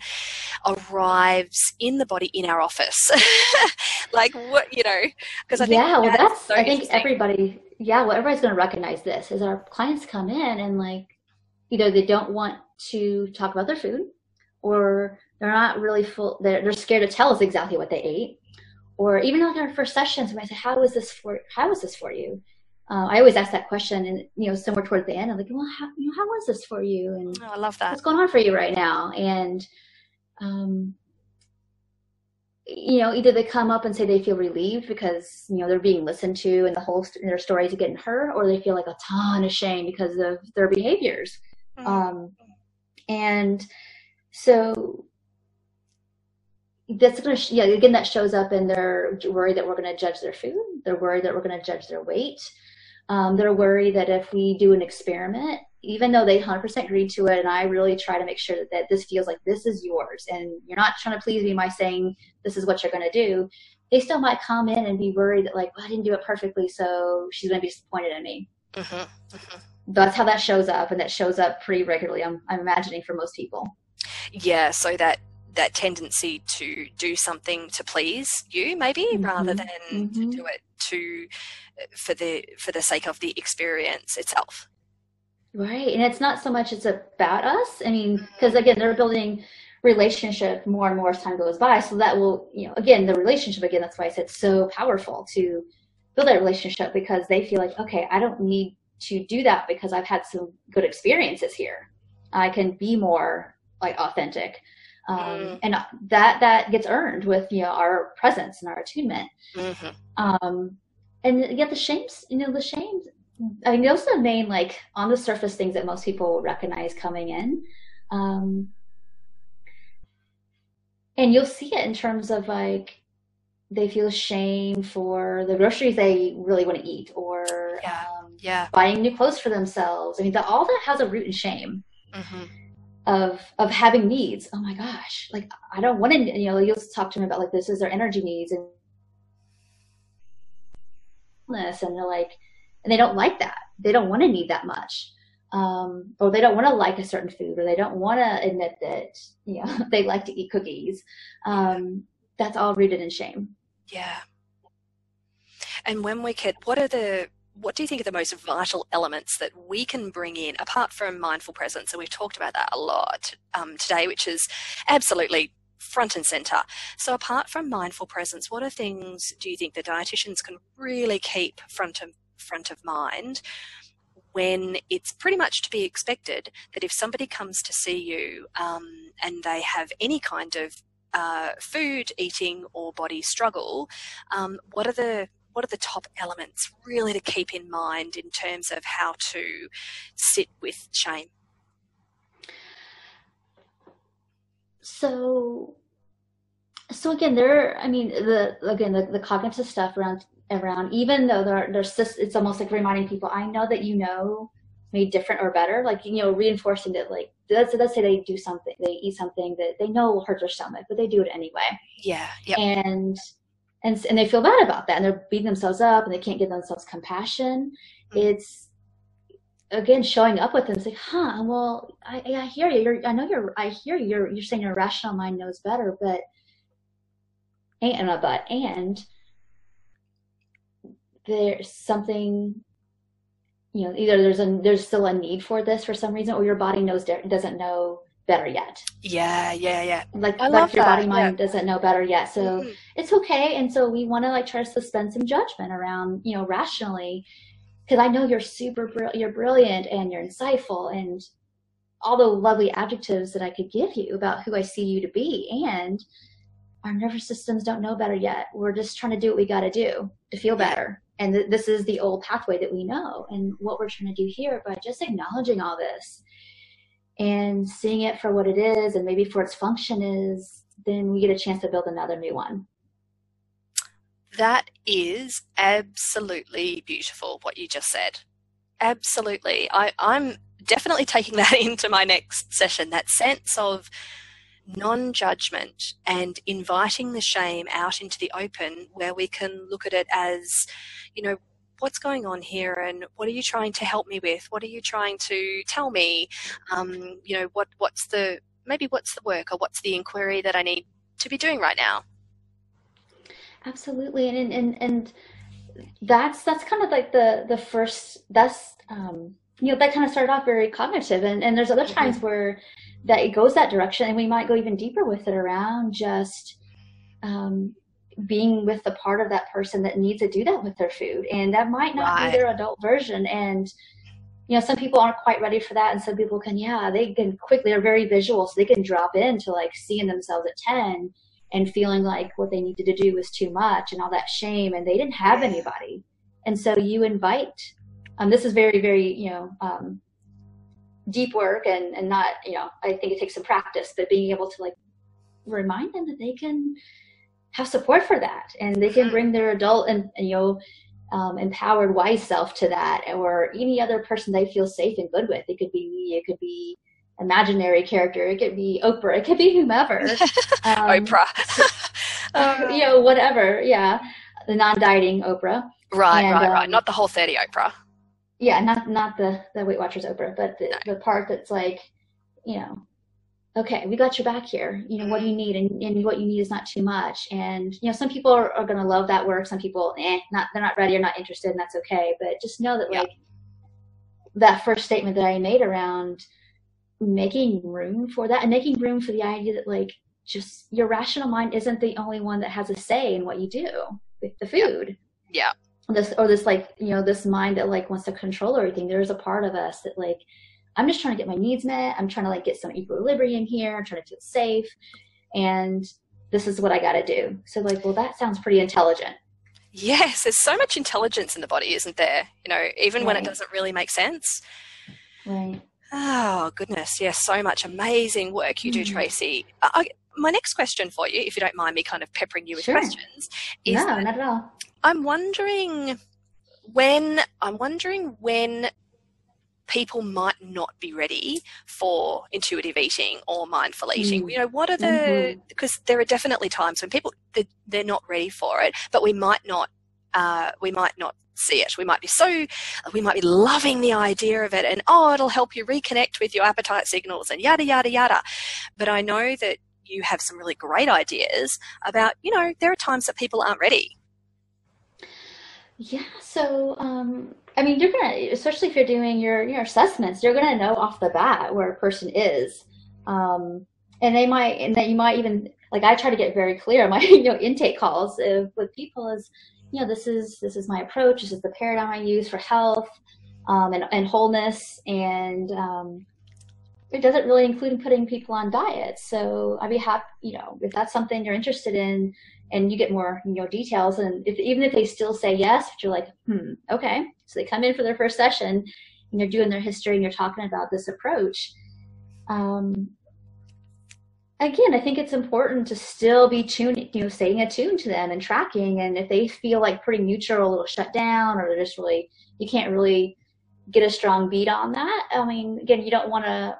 arrives in the body in our office? like what you know because I think yeah, well, that's so I think everybody. Yeah, well, everybody's going to recognize this. Is our clients come in and like, you know, they don't want to talk about their food, or they're not really full. They're they're scared to tell us exactly what they ate, or even like our first sessions, when I say, "How was this for? How was this for you?" Uh, I always ask that question, and you know, somewhere towards the end, I'm like, well, how, you know, how was this for you? And oh, I love that. What's going on for you right now? And um, you know, either they come up and say they feel relieved because you know they're being listened to and the whole st- their stories are getting heard, or they feel like a ton of shame because of their behaviors. Mm-hmm. Um, and so that's going to yeah again that shows up in their worry that we're going to judge their food they're worried that we're going to judge their weight um, they're worried that if we do an experiment even though they 100% agreed to it and i really try to make sure that, that this feels like this is yours and you're not trying to please me by saying this is what you're going to do they still might come in and be worried that like well, i didn't do it perfectly so she's going to be disappointed in me mm-hmm, mm-hmm. that's how that shows up and that shows up pretty regularly i'm, I'm imagining for most people yeah so that that tendency to do something to please you maybe mm-hmm. rather than mm-hmm. to do it to for the for the sake of the experience itself. Right and it's not so much it's about us. I mean because again they're building relationship more and more as time goes by so that will you know again the relationship again that's why i said so powerful to build that relationship because they feel like okay i don't need to do that because i've had some good experiences here. I can be more like authentic um, mm. and that that gets earned with you know our presence and our attunement mm-hmm. um, and yet the shames you know the shames i mean those are the main like on the surface things that most people recognize coming in um, and you'll see it in terms of like they feel shame for the groceries they really want to eat or yeah. Um, yeah. buying new clothes for themselves i mean the, all that has a root in shame mm-hmm of of having needs. Oh my gosh, like I don't want to. You know, you'll talk to them about like this is their energy needs and this, and they're like, and they don't like that. They don't want to need that much, um, or they don't want to like a certain food, or they don't want to admit that you know they like to eat cookies. Um, that's all rooted in shame. Yeah. And when we could, what are the what do you think are the most vital elements that we can bring in apart from mindful presence? And we've talked about that a lot um, today, which is absolutely front and center. So, apart from mindful presence, what are things do you think the dietitians can really keep front of front of mind when it's pretty much to be expected that if somebody comes to see you um, and they have any kind of uh, food, eating, or body struggle, um, what are the what are the top elements really to keep in mind in terms of how to sit with shame? So, so again, there. I mean, the again the, the cognitive stuff around around even though there there's just it's almost like reminding people. I know that you know me different or better, like you know, reinforcing that like let's let's say they do something, they eat something that they know will hurt their stomach, but they do it anyway. Yeah. Yep. And and and they feel bad about that and they're beating themselves up and they can't give themselves compassion. Mm-hmm. it's again showing up with them it's like huh well i, I hear you. You're, i know you're i hear you. You're, you're saying your rational mind knows better but and but and there's something you know either there's a there's still a need for this for some reason or your body knows doesn't know better yet. Yeah, yeah, yeah. Like I like your that. body mind yeah. doesn't know better yet. So mm-hmm. it's okay. And so we want to like try to suspend some judgment around, you know, rationally because I know you're super br- you're brilliant and you're insightful and all the lovely adjectives that I could give you about who I see you to be and our nervous systems don't know better yet. We're just trying to do what we got to do to feel better. And th- this is the old pathway that we know. And what we're trying to do here by just acknowledging all this and seeing it for what it is and maybe for its function is, then we get a chance to build another new one. That is absolutely beautiful, what you just said. Absolutely. I, I'm definitely taking that into my next session that sense of non judgment and inviting the shame out into the open where we can look at it as, you know, what's going on here and what are you trying to help me with? What are you trying to tell me? Um, you know, what, what's the, maybe what's the work or what's the inquiry that I need to be doing right now? Absolutely. And, and, and that's, that's kind of like the, the first, that's, um, you know, that kind of started off very cognitive and, and there's other mm-hmm. times where that it goes that direction and we might go even deeper with it around just, um, being with the part of that person that needs to do that with their food. And that might not Right. be their adult version. And, you know, some people aren't quite ready for that. And some people can, yeah, they can quickly, they're very visual. So they can drop into like seeing themselves at 10 and feeling like what they needed to do was too much and all that shame. And they didn't have anybody. And so you invite, um, this is very, very, you know, um, deep work and, and not, you know, I think it takes some practice, but being able to like remind them that they can have support for that and they can bring their adult and, and you know um, empowered wise self to that or any other person they feel safe and good with it could be me it could be imaginary character it could be oprah it could be whomever um, Oprah. uh, you know whatever yeah the non-dieting oprah right, and, right, right. um, Not the whole 30 Oprah. yeah not not the the weight watchers oprah but the, No. the part that's like you know okay we got your back here. You know what do you need? And, and what you need is not too much. And you know some people are, are going to love that work. Some people eh not they're not ready or not interested and that's okay. But just know that Yeah. like that first statement that i made around making room for that and making room for the idea that like just your rational mind isn't the only one that has a say in what you do with the food. Yeah. this or this like you know this mind that like wants to control everything. There's a part of us that like i'm just trying to get my needs met i'm trying to like get some equilibrium here i'm trying to feel safe and this is what i got to do so like well that sounds pretty intelligent Yes, there's so much intelligence in the body, isn't there? You know, even when it doesn't really make sense. right Oh, goodness. Yes, so much amazing work you do, Mhm. Tracy. I, my next question for you, if you don't mind me kind of peppering you with Sure. questions, is no not at all I'm wondering when I'm wondering when people might not be ready for intuitive eating or mindful eating. Mm. You know, what are the because there are definitely times when people they're, they're not ready for it, but we might not uh, we might not see it. We might be so we might be loving the idea of it and oh it'll help you reconnect with your appetite signals and yada yada yada. But I know that you have some really great ideas about, you know, there are times that people aren't ready. Yeah, so um, I mean, you're gonna, especially if you're doing your your assessments, you're gonna know off the bat where a person is, um, and they might, and that you might even like. I try to get very clear my you know intake calls of, with people is, you know, this is this is my approach. This is the paradigm I use for health um, and and wholeness, and um, it doesn't really include putting people on diets. So I'd be happy, you know, if that's something you're interested in and you get more you know details and if, even if they still say yes but you're like hmm okay. So they come in for their first session and you're doing their history and you're talking about this approach. Um, again i think it's important to still be tuned you know staying attuned to them and tracking. And if they feel like pretty neutral a little shut down or they're just really you can't really get a strong beat on that i mean again you don't want to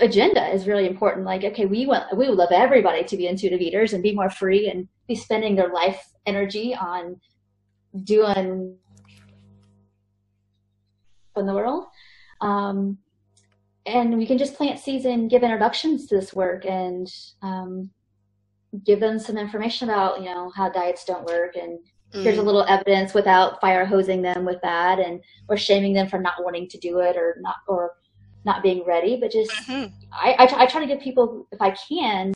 agenda is really important. Like, okay, we want we would love everybody to be intuitive eaters and be more free and be spending their life energy on doing in the world. Um, and we can just plant seeds and give introductions to this work and um, give them some information about you know how diets don't work and here's a Mm. little evidence without fire hosing them with that and or shaming them for not wanting to do it or not or not being ready but just Mhm. I, I, try, I try to give people if i can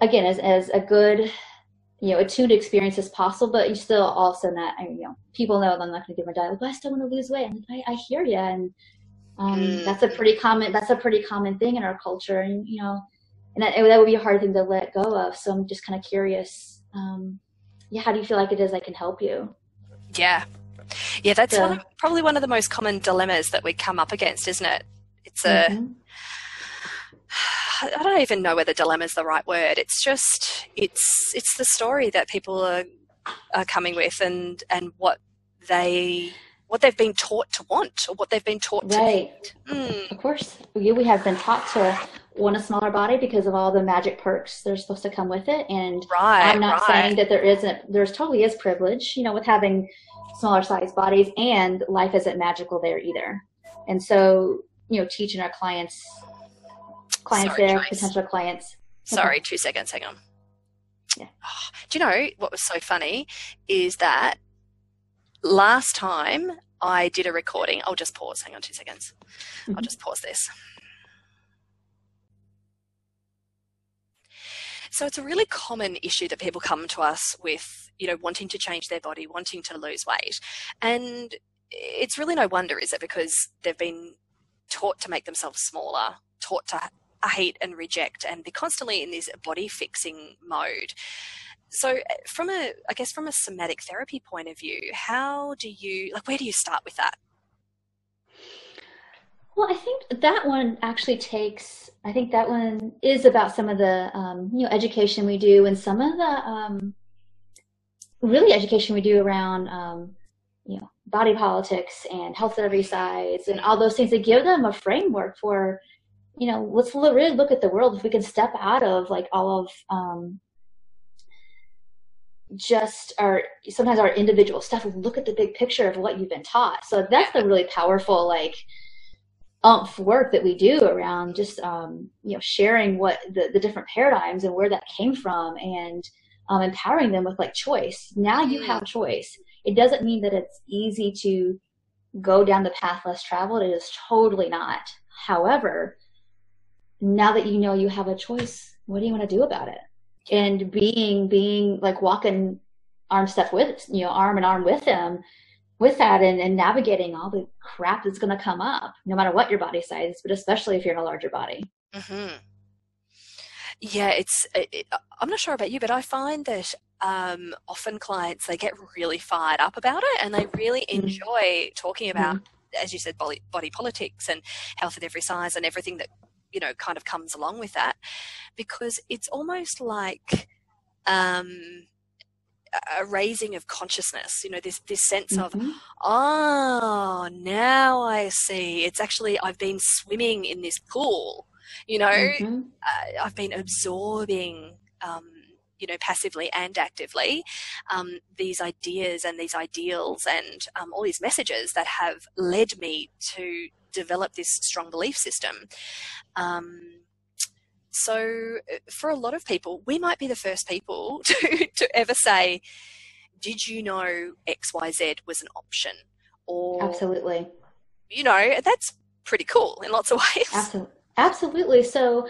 again as, as a good you know attuned experience as possible but you still also not I mean, you know people know i'm not going to give my diet but i still want to lose weight like, I, I hear you and um, Mm. that's a pretty common that's a pretty common thing in our culture and you know and that, that would be a hard thing to let go of so i'm just kind of curious um, yeah how do you feel like it is i can help you Yeah. Yeah, that's Yeah. One of, probably one of the most common dilemmas that we come up against, isn't it? It's a, Mhm. I don't even know whether dilemma is the right word. It's just, it's, it's the story that people are, are coming with and, and what they, what they've been taught to want or what they've been taught to right Mm, Of course, we, we have been taught to want a smaller body because of all the magic perks that are supposed to come with it. And right, I'm not right. saying that there isn't, there's totally is privilege, you know, with having smaller size bodies and life isn't magical there either. And so, you know, teaching our clients, clients Sorry, there, Trace. potential clients. Sorry, two seconds, hang on. Yeah. Oh, do you know what was so funny is that last time I did a recording, I'll just pause, hang on two seconds. I'll Mhm. just pause this. So it's a really common issue that people come to us with, you know, wanting to change their body, wanting to lose weight. And it's really no wonder, is it? Because they've been taught to make themselves smaller, taught to hate and reject, and they're constantly in this body fixing mode. So, from a, I guess, from a somatic therapy point of view, how do you, like, where do you start with that? Well, I think that one actually takes. I think that one is about some of the um, you know education we do and some of the um, really education we do around um, you know body politics and health at every size and all those things that give them a framework for you know let's really look at the world if we can step out of like all of um, just our sometimes our individual stuff and look at the big picture of what you've been taught. So that's the really powerful like umph work that we do around just um, you know sharing what the, the different paradigms and where that came from and um, empowering them with like choice. Now you have mm. choice. It doesn't mean that it's easy to go down the path less traveled. It is totally not. However now that you know you have a choice what do you want to do about it and being being like walking arm step with you know arm in arm with them with that and, and navigating all the crap that's going to come up, no matter what your body size, but especially if you're in a larger body. Mm-hmm. Yeah, it's. It, I'm not sure about you, but I find that um, often clients they get really fired up about it, and they really mm-hmm. enjoy mm-hmm. talking about, mm-hmm. as you said, body, body politics and health at every size and everything that you know kind of comes along with that, because it's almost like. Um, a raising of consciousness you know this this sense mm-hmm. of oh now i see it's actually i've been swimming in this pool you know mm-hmm. uh, i've been absorbing um, you know passively and actively um, these ideas and these ideals and um, all these messages that have led me to develop this strong belief system um, so, uh, for a lot of people, we might be the first people to, to ever say, Did you know XYZ was an option? Or, Absolutely. You know, that's pretty cool in lots of ways. Absolutely. Absolutely. So,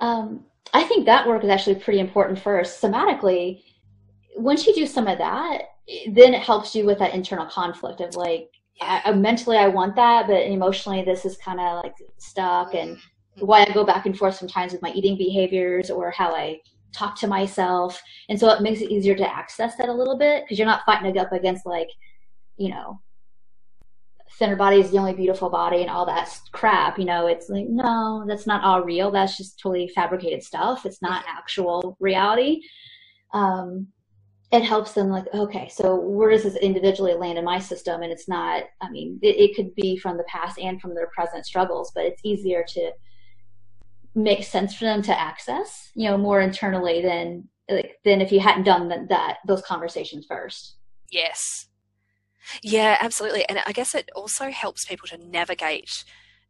um, I think that work is actually pretty important first. Somatically, once you do some of that, then it helps you with that internal conflict of like, I, mentally I want that, but emotionally this is kind of like stuck and why I go back and forth sometimes with my eating behaviors or how I talk to myself. And so it makes it easier to access that a little bit because you're not fighting up against like, you know, thinner body is the only beautiful body and all that crap. You know, it's like, no, that's not all real. That's just totally fabricated stuff. It's not actual reality. Um, it helps them like, okay, so where does this individually land in my system? And it's not, I mean, it, it could be from the past and from their present struggles, but it's easier to make sense for them to access, you know, more internally than like than if you hadn't done that, that those conversations first. Yes. Yeah, absolutely. And I guess it also helps people to navigate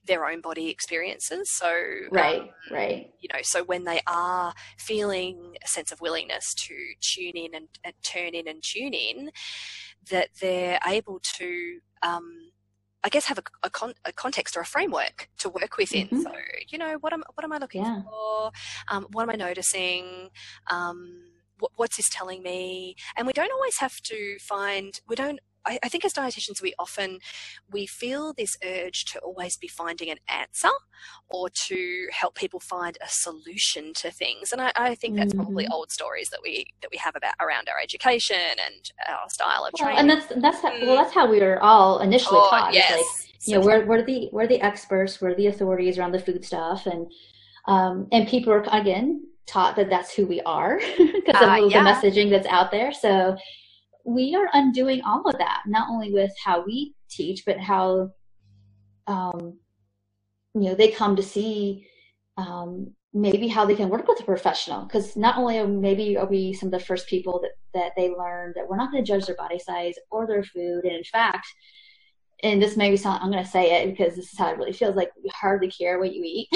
their own body experiences. So, right, um, right. You know, so when they are feeling a sense of willingness to tune in and, and turn in and tune in, that they're able to um, I guess have a, a, con- a, context or a framework to work within. Mm-hmm. So you know what am what am I looking yeah. for? Um, what am I noticing? Um, what's this telling me? And we don't always have to find. We don't I, I think as dietitians, we often we feel this urge to always be finding an answer or to help people find a solution to things. And I, I think that's mm-hmm. probably old stories that we that we have about around our education and our style of well, training. And that's that's how, well, that's how we were all initially oh, taught. Yes. Like, you know, we're, we're the we're the experts, we're the authorities around the food stuff, and um, and people are again taught that that's who we are because uh, of yeah. the messaging that's out there. So we are undoing all of that, not only with how we teach, but how um, you know they come to see um, maybe how they can work with a professional. Because not only are maybe are we some of the first people that that they learn that we're not going to judge their body size or their food, and in fact. And this may be sound, I'm going to say it because this is how it really feels like we hardly care what you eat.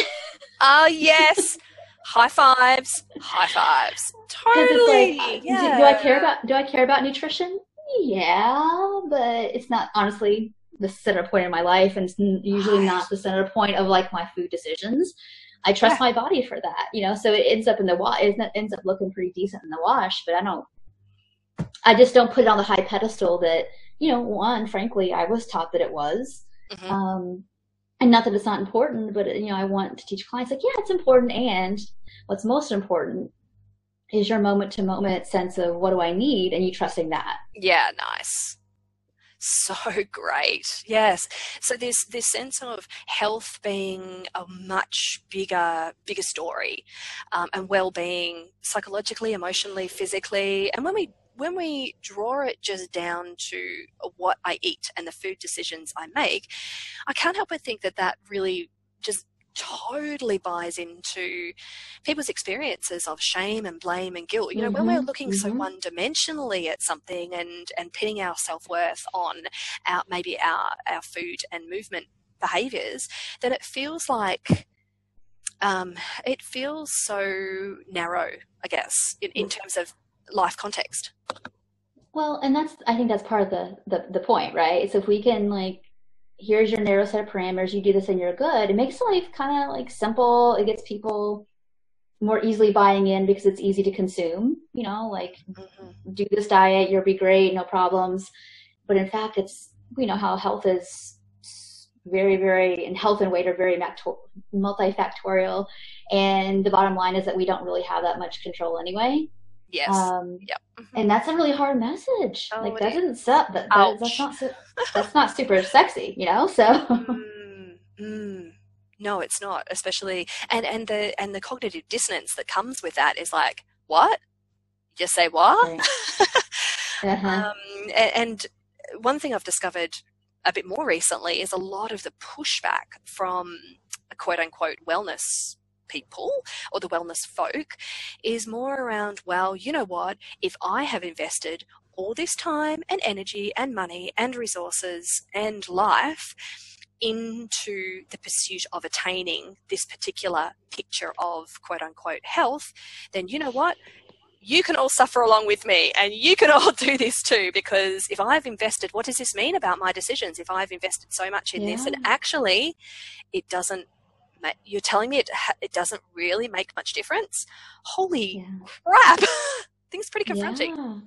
oh, yes. high fives, high fives. Totally. Like, yeah. do, do, I care about do I care about nutrition? Yeah, but it's not honestly the center point in my life, and it's usually right. not the center point of like my food decisions. I trust yeah. my body for that, you know. So it ends up in the wash. It ends up looking pretty decent in the wash, but I don't. I just don't put it on the high pedestal that you know. One, frankly, I was taught that it was, mm-hmm. um, and not that it's not important, but you know, I want to teach clients like, yeah, it's important, and what's most important is your moment to moment sense of what do I need, and you trusting that. Yeah, nice so great. Yes. So this this sense of health being a much bigger bigger story, um, and well being psychologically, emotionally, physically, and when we when we draw it just down to what I eat and the food decisions I make, I can't help but think that that really just totally buys into people's experiences of shame and blame and guilt. You know, mm-hmm, when we're looking mm-hmm. so one dimensionally at something and, and pinning our self worth on our maybe our, our food and movement behaviors, then it feels like um, it feels so narrow, I guess, in, in terms of life context. Well, and that's I think that's part of the, the the point, right? So if we can like here's your narrow set of parameters, you do this and you're good. It makes life kind of like simple. It gets people more easily buying in because it's easy to consume, you know, like mm-hmm. do this diet, you'll be great, no problems. But in fact, it's, you know, how health is very, very, and health and weight are very multifactorial. And the bottom line is that we don't really have that much control anyway. Yes. Um, yep. Mm-hmm. And that's a really hard message. Oh, like that doesn't suck. That, that that's not that's not super sexy, you know. So. Mm, mm. No, it's not. Especially and and the and the cognitive dissonance that comes with that is like what? You just say what? Right. uh-huh. um, and, and one thing I've discovered a bit more recently is a lot of the pushback from quote unquote wellness people or the wellness folk is more around, well, you know what? If I have invested all this time and energy and money and resources and life into the pursuit of attaining this particular picture of quote unquote health, then you know what? You can all suffer along with me and you can all do this too because if I've invested, what does this mean about my decisions? If I've invested so much in yeah. this and actually it doesn't you're telling me it it doesn't really make much difference. Holy yeah. crap! Things pretty confronting. Yeah.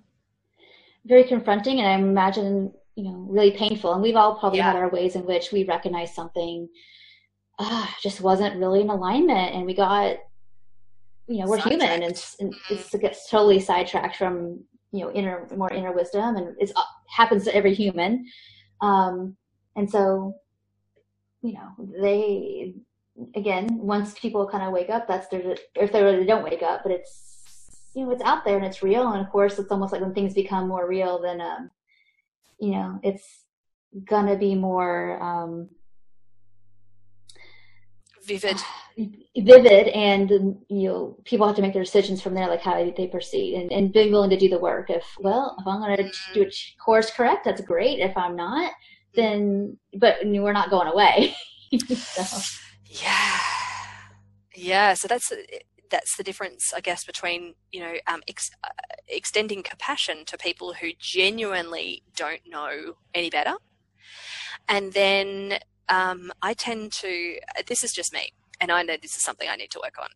Very confronting, and I imagine you know really painful. And we've all probably yeah. had our ways in which we recognize something uh, just wasn't really in alignment, and we got you know we're human, and, and it's, it gets totally sidetracked from you know inner more inner wisdom, and it uh, happens to every human. Um, and so you know they again, once people kind of wake up, that's their, if they really don't wake up, but it's, you know, it's out there and it's real. And of course, it's almost like when things become more real, then, um, you know, it's gonna be more, um, vivid. vivid. And you know people have to make their decisions from there like how they proceed and, and being willing to do the work. If well if i'm going to do a course correct that's great. If i'm not then but we're not going away. So. Yeah, yeah. So that's that's the difference, I guess, between you know um, ex- uh, extending compassion to people who genuinely don't know any better, and then um, I tend to. This is just me, and I know this is something I need to work on.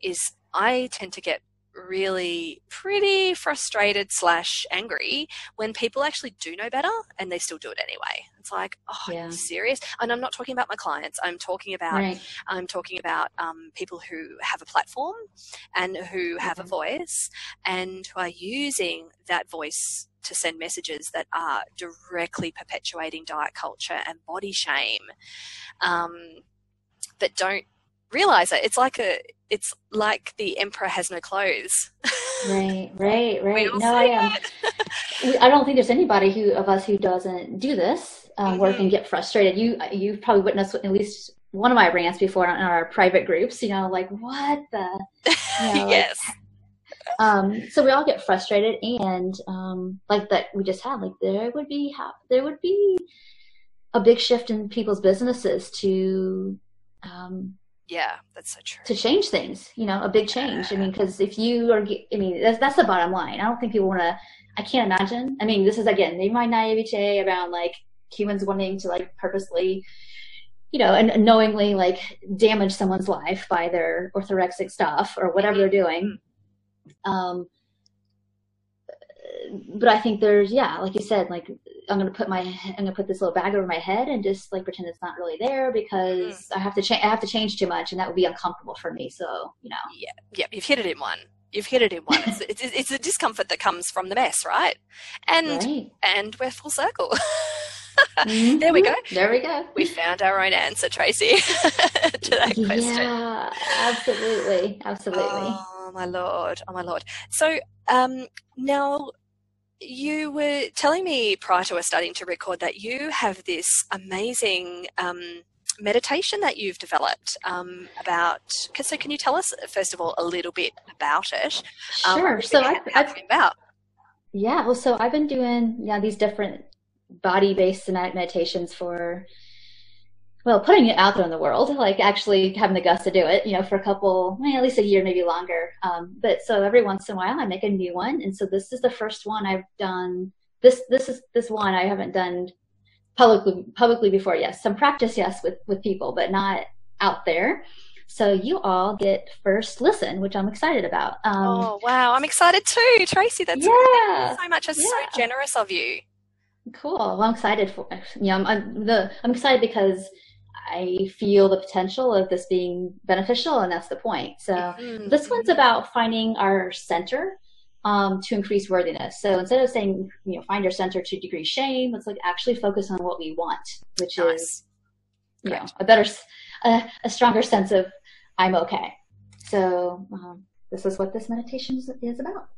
Is I tend to get really pretty frustrated slash angry when people actually do know better and they still do it anyway. It's like, oh, yeah. serious? And I'm not talking about my clients. I'm talking about right. I'm talking about um, people who have a platform and who have mm-hmm. a voice and who are using that voice to send messages that are directly perpetuating diet culture and body shame, um, but don't realize it. It's like a it's like the emperor has no clothes. Right, right, right. no, I am. I don't think there's anybody who of us who doesn't do this um, mm-hmm. work and get frustrated. You you've probably witnessed at least one of my rants before in our private groups. You know, like what the you know, yes. Like, um, so we all get frustrated, and um, like that we just had, like there would be there would be a big shift in people's businesses to um, yeah, that's so true. To change things, you know, a big change. I mean, because if you are, I mean, that's that's the bottom line. I don't think people want to. I can't imagine. I mean, this is again maybe my naivete around like humans wanting to like purposely, you know, and knowingly like damage someone's life by their orthorexic stuff or whatever they're doing. Mm-hmm. Um, but I think there's yeah, like you said, like I'm gonna put my I'm gonna put this little bag over my head and just like pretend it's not really there because mm. I have to change I have to change too much and that would be uncomfortable for me. So you know. Yeah, yeah, you've hit it in one. You've hit it in one. It's, it's, it's a discomfort that comes from the mess, right? And right. and we're full circle. mm-hmm. There we go. There we go. We found our own answer, Tracy, to that question. Yeah, absolutely, absolutely. Oh my lord! Oh my lord! So um, now you were telling me prior to us starting to record that you have this amazing um, meditation that you've developed um, about. So, can you tell us first of all a little bit about it? Um, sure. so, I've, I've about. Yeah. Well, so I've been doing yeah these different body-based somatic meditations for well, putting it out there in the world, like actually having the guts to do it, you know, for a couple, well, at least a year, maybe longer. Um, but so every once in a while, I make a new one, and so this is the first one I've done. This this is this one I haven't done publicly publicly before. Yes, some practice, yes, with with people, but not out there. So you all get first listen, which I'm excited about. Um, oh wow, I'm excited too, Tracy. That's yeah, so much. That's yeah. so generous of you. Cool. Well, I'm excited for you know I'm, I'm the I'm excited because I feel the potential of this being beneficial, and that's the point. So mm-hmm. this one's about finding our center um, to increase worthiness. So instead of saying, you know, find your center to decrease shame, let's like actually focus on what we want, which nice. is, you know, a better, a, a, stronger sense of I'm okay. So um, this is what this meditation is, is about.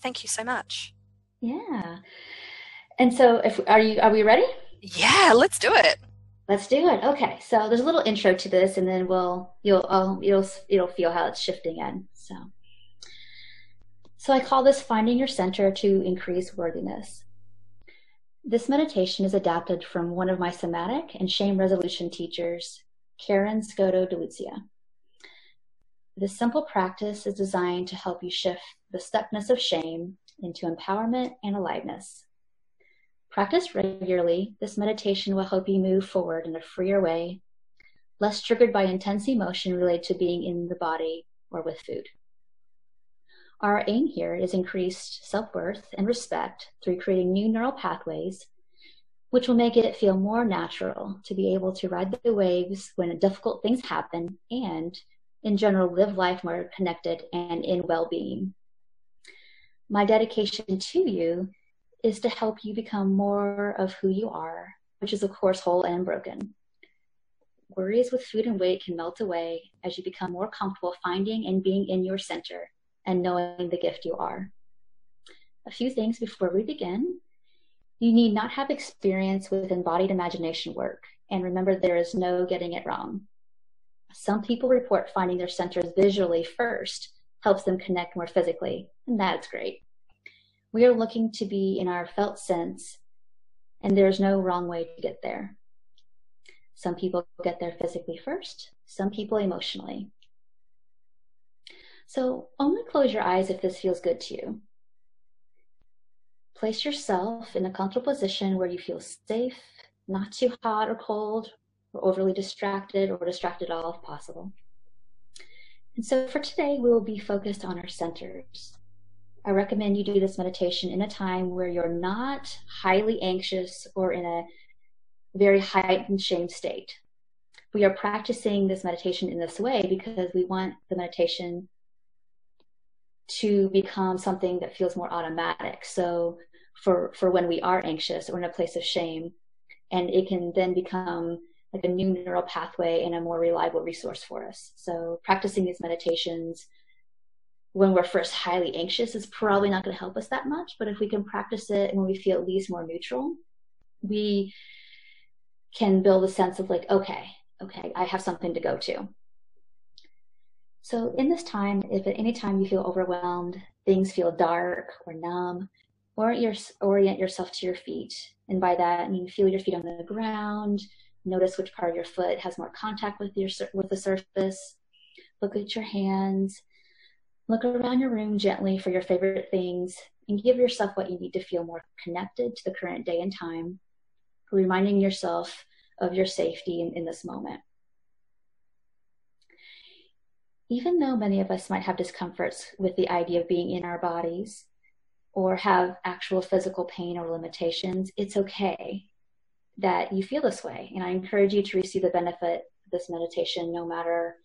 Thank you so much. Yeah. And so, if are you are we ready? Yeah, let's do it. Let's do it. Okay, so there's a little intro to this, and then we'll you'll I'll, you'll you'll feel how it's shifting in. So, so I call this finding your center to increase worthiness. This meditation is adapted from one of my somatic and shame resolution teachers, Karen Scoto DeLucia. This simple practice is designed to help you shift the stuckness of shame into empowerment and aliveness. Practice regularly, this meditation will help you move forward in a freer way, less triggered by intense emotion related to being in the body or with food. Our aim here is increased self worth and respect through creating new neural pathways, which will make it feel more natural to be able to ride the waves when difficult things happen and, in general, live life more connected and in well being. My dedication to you is to help you become more of who you are, which is, of course, whole and broken. Worries with food and weight can melt away as you become more comfortable finding and being in your center and knowing the gift you are. A few things before we begin. You need not have experience with embodied imagination work, and remember there is no getting it wrong. Some people report finding their centers visually first helps them connect more physically, and that's great. We are looking to be in our felt sense, and there's no wrong way to get there. Some people get there physically first, some people emotionally. So only close your eyes if this feels good to you. Place yourself in a comfortable position where you feel safe, not too hot or cold, or overly distracted or distracted at all if possible. And so for today, we will be focused on our centers. I recommend you do this meditation in a time where you're not highly anxious or in a very heightened shame state. We are practicing this meditation in this way because we want the meditation to become something that feels more automatic. So for for when we are anxious or in a place of shame, and it can then become like a new neural pathway and a more reliable resource for us. So practicing these meditations when we're first highly anxious is probably not going to help us that much. But if we can practice it and when we feel at least more neutral, we can build a sense of like, okay, okay, I have something to go to. So in this time, if at any time you feel overwhelmed, things feel dark or numb, orient yourself to your feet. And by that, I mean feel your feet on the ground. Notice which part of your foot has more contact with your with the surface. Look at your hands Look around your room gently for your favorite things and give yourself what you need to feel more connected to the current day and time, reminding yourself of your safety in, in this moment. Even though many of us might have discomforts with the idea of being in our bodies or have actual physical pain or limitations, it's okay that you feel this way. And I encourage you to receive the benefit of this meditation no matter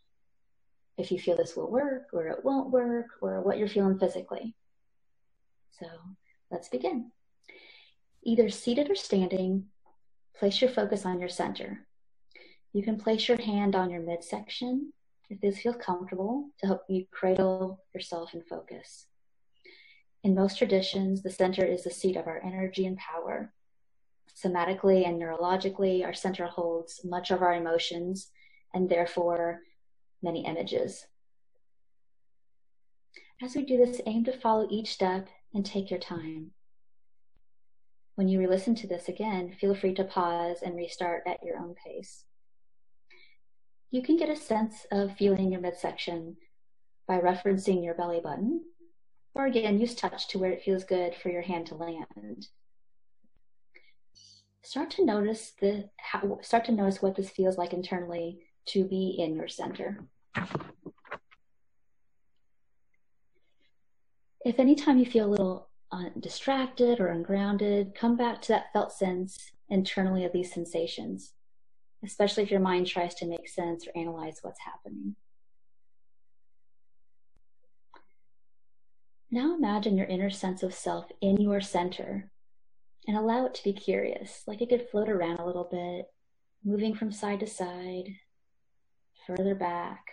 if you feel this will work or it won't work or what you're feeling physically. So let's begin. Either seated or standing, place your focus on your center. You can place your hand on your midsection if this feels comfortable to help you cradle yourself in focus. In most traditions, the center is the seat of our energy and power. Somatically and neurologically, our center holds much of our emotions and therefore many images. As we do this, aim to follow each step and take your time. When you re listen to this again, feel free to pause and restart at your own pace. You can get a sense of feeling your midsection by referencing your belly button, or again, use touch to where it feels good for your hand to land. Start to notice the how, start to notice what this feels like internally to be in your center. If anytime you feel a little uh, distracted or ungrounded, come back to that felt sense internally of these sensations, especially if your mind tries to make sense or analyze what's happening. Now imagine your inner sense of self in your center and allow it to be curious, like it could float around a little bit, moving from side to side, further back,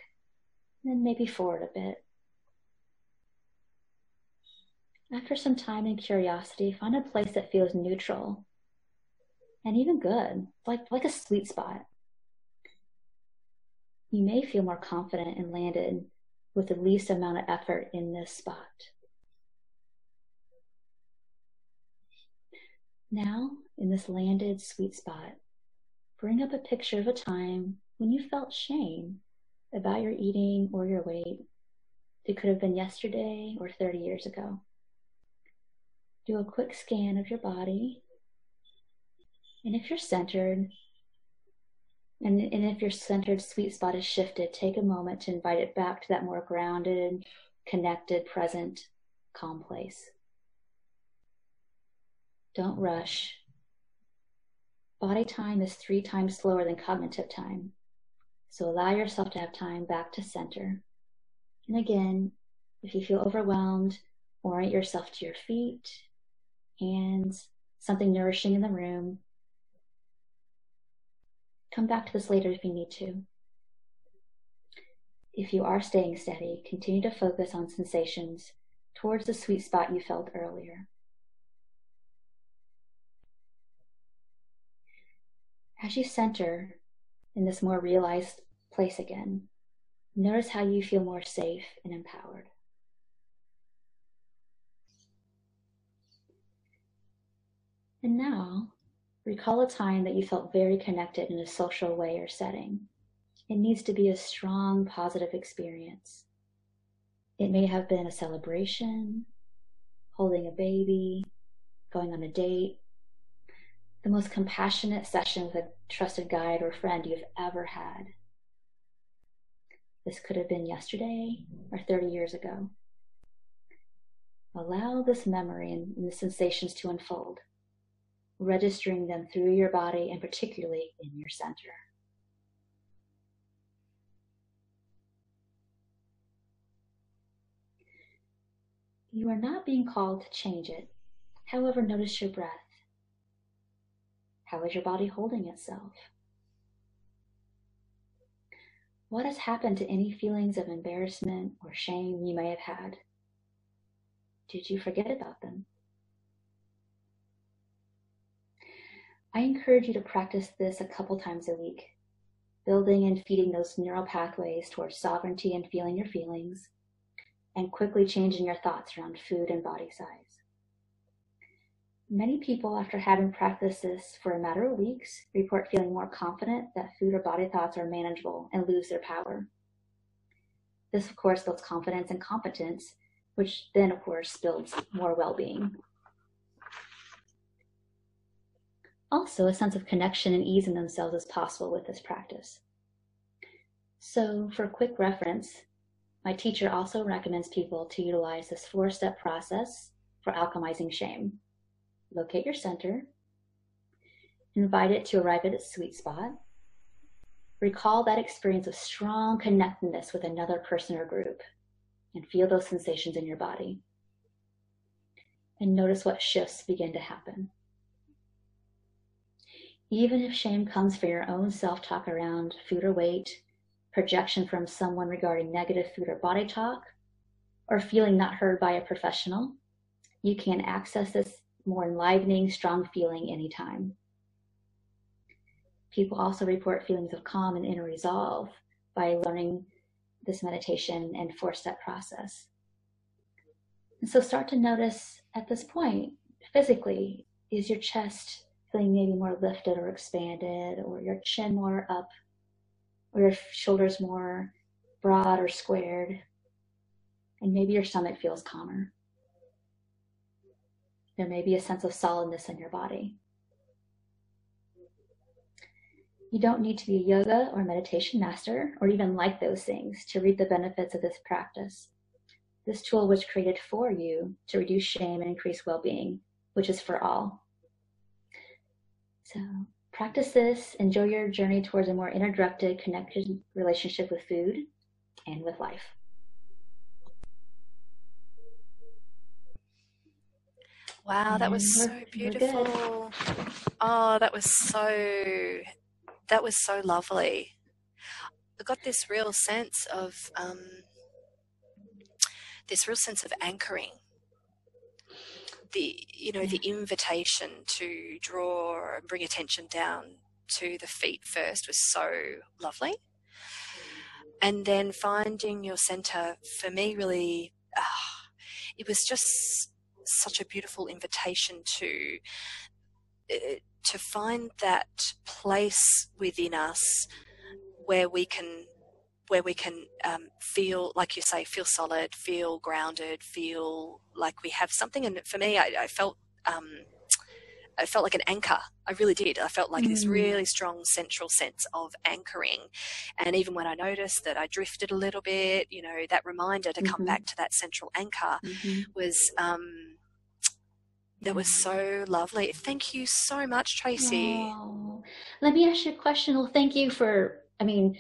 then maybe forward a bit. After some time and curiosity, find a place that feels neutral and even good, like, like a sweet spot. You may feel more confident and landed with the least amount of effort in this spot. Now, in this landed sweet spot, bring up a picture of a time when you felt shame about your eating or your weight. It could have been yesterday or 30 years ago. Do a quick scan of your body. And if you're centered, and, and if your centered sweet spot is shifted, take a moment to invite it back to that more grounded, connected, present, calm place. Don't rush. Body time is three times slower than cognitive time. So allow yourself to have time back to center. And again, if you feel overwhelmed, orient yourself to your feet, hands, something nourishing in the room. Come back to this later if you need to. If you are staying steady, continue to focus on sensations towards the sweet spot you felt earlier. As you center in this more realized place again, notice how you feel more safe and empowered. And now, recall a time that you felt very connected in a social way or setting. It needs to be a strong, positive experience. It may have been a celebration, holding a baby, going on a date, the most compassionate session with a trusted guide or friend you've ever had. This could have been yesterday or 30 years ago. Allow this memory and, the sensations to unfold, registering them through your body and particularly in your center. You are not being called to change it. However, notice your breath. How is your body holding itself? What has happened to any feelings of embarrassment or shame you may have had? Did you forget about them? I encourage you to practice this a couple times a week, building and feeding those neural pathways towards sovereignty and feeling your feelings, and quickly changing your thoughts around food and body size. Many people, after having practiced this for a matter of weeks, report feeling more confident that food or body thoughts are manageable and lose their power. This, of course, builds confidence and competence, which then, of course, builds more well being. also a sense of connection and ease in themselves is possible with this practice. So, for quick reference, my teacher also recommends people to utilize this four step process for alchemizing shame. Locate your center, invite it to arrive at its sweet spot, recall that experience of strong connectedness with another person or group, and feel those sensations in your body. And notice what shifts begin to happen. Even if shame comes from your own self talk around food or weight, projection from someone regarding negative food or body talk, or feeling not heard by a professional, you can access this more enlivening, strong feeling anytime. People also report feelings of calm and inner resolve by learning this meditation and four step process. And so start to notice at this point, physically, is your chest feeling maybe more lifted or expanded, or your chin more up, or your shoulders more broad or squared, and maybe your stomach feels calmer. There may be a sense of solidness in your body. You don't need to be a yoga or meditation master or even like those things to reap the benefits of this practice. This tool was created for you to reduce shame and increase well being, which is for all. So practice this, enjoy your journey towards a more interdirected, connected relationship with food and with life. Wow, that was so beautiful. Oh, that was so that was so lovely. I got this real sense of um, this real sense of anchoring. The you know the invitation to draw and bring attention down to the feet first was so lovely. And then finding your center for me really uh, it was just such a beautiful invitation to uh, to find that place within us where we can where we can um, feel, like you say, feel solid, feel grounded, feel like we have something. And for me, I, I felt. Um, I felt like an anchor. I really did. I felt like mm. this really strong central sense of anchoring. And even when I noticed that I drifted a little bit, you know, that reminder to mm-hmm. come back to that central anchor mm-hmm. was um, that was so lovely. Thank you so much, Tracy. Oh. Let me ask you a question. Well, thank you for, I mean,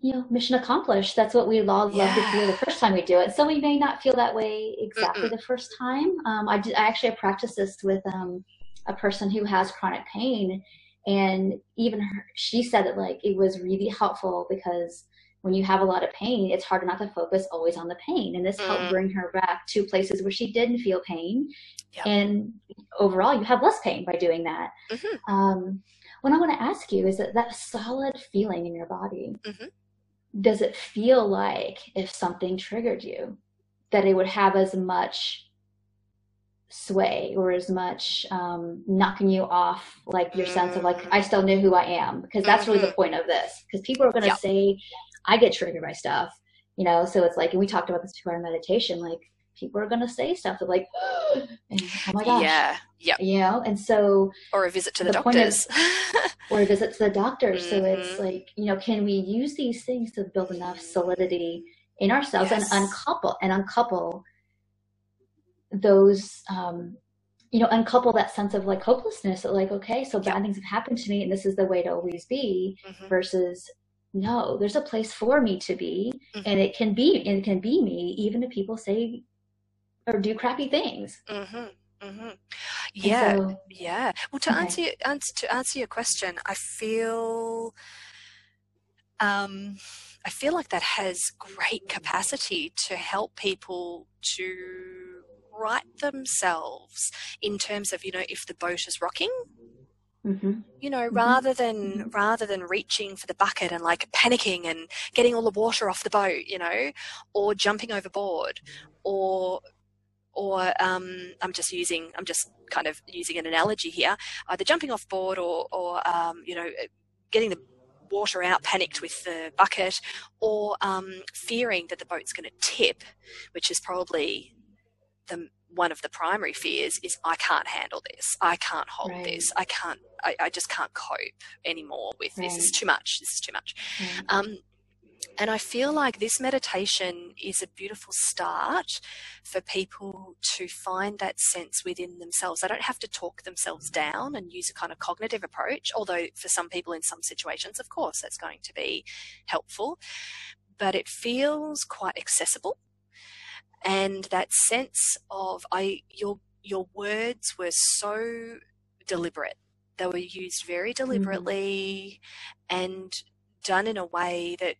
you know, mission accomplished. That's what we all love yeah. to feel the first time we do it. So we may not feel that way exactly Mm-mm. the first time. Um, I, did, I actually practiced this with um, a person who has chronic pain, and even her, she said that like it was really helpful because when you have a lot of pain, it's hard not to focus always on the pain. And this mm. helped bring her back to places where she didn't feel pain. Yep. And overall, you have less pain by doing that. Mm-hmm. Um, what I want to ask you is that that solid feeling in your body, mm-hmm. does it feel like if something triggered you, that it would have as much sway or as much um, knocking you off like your mm-hmm. sense of like i still know who i am because that's really the mm-hmm. point of this because people are going to say I get triggered by stuff, you know. So it's like, and we talked about this before in meditation. Like people are going to say stuff that like, oh my gosh, yeah, yeah, you know. And so, or a visit to the, the doctors, or a visit to the doctor. Mm-hmm. So it's mm-hmm. like, you know, can we use these things to build enough solidity in ourselves yes. and uncouple and uncouple those um, you know, uncouple that sense of like hopelessness. That like, okay, so bad things have happened to me, and this is the way to always be. Mm-hmm. Versus, no there's a place for me to be mm-hmm. and it can be it can be me even if people say or do crappy things mm-hmm. Mm-hmm. yeah so, yeah well to okay. answer, answer to answer your question i feel um i feel like that has great capacity to help people to right themselves in terms of you know if the boat is rocking Mm-hmm. You know, mm-hmm. rather than mm-hmm. rather than reaching for the bucket and like panicking and getting all the water off the boat, you know, or jumping overboard, or or um, I'm just using I'm just kind of using an analogy here, either jumping off board or or um, you know getting the water out, panicked with the bucket, or um, fearing that the boat's going to tip, which is probably the one of the primary fears is I can't handle this. I can't hold Right. this. I can't. I, I just can't cope anymore with this. It's Right. too much. This is too much. Right. Um, and I feel like this meditation is a beautiful start for people to find that sense within themselves. They don't have to talk themselves down and use a kind of cognitive approach, although for some people in some situations, of course, that's going to be helpful. But it feels quite accessible. And that sense of I your your words were so deliberate. They were used very mm. deliberately and done in a way that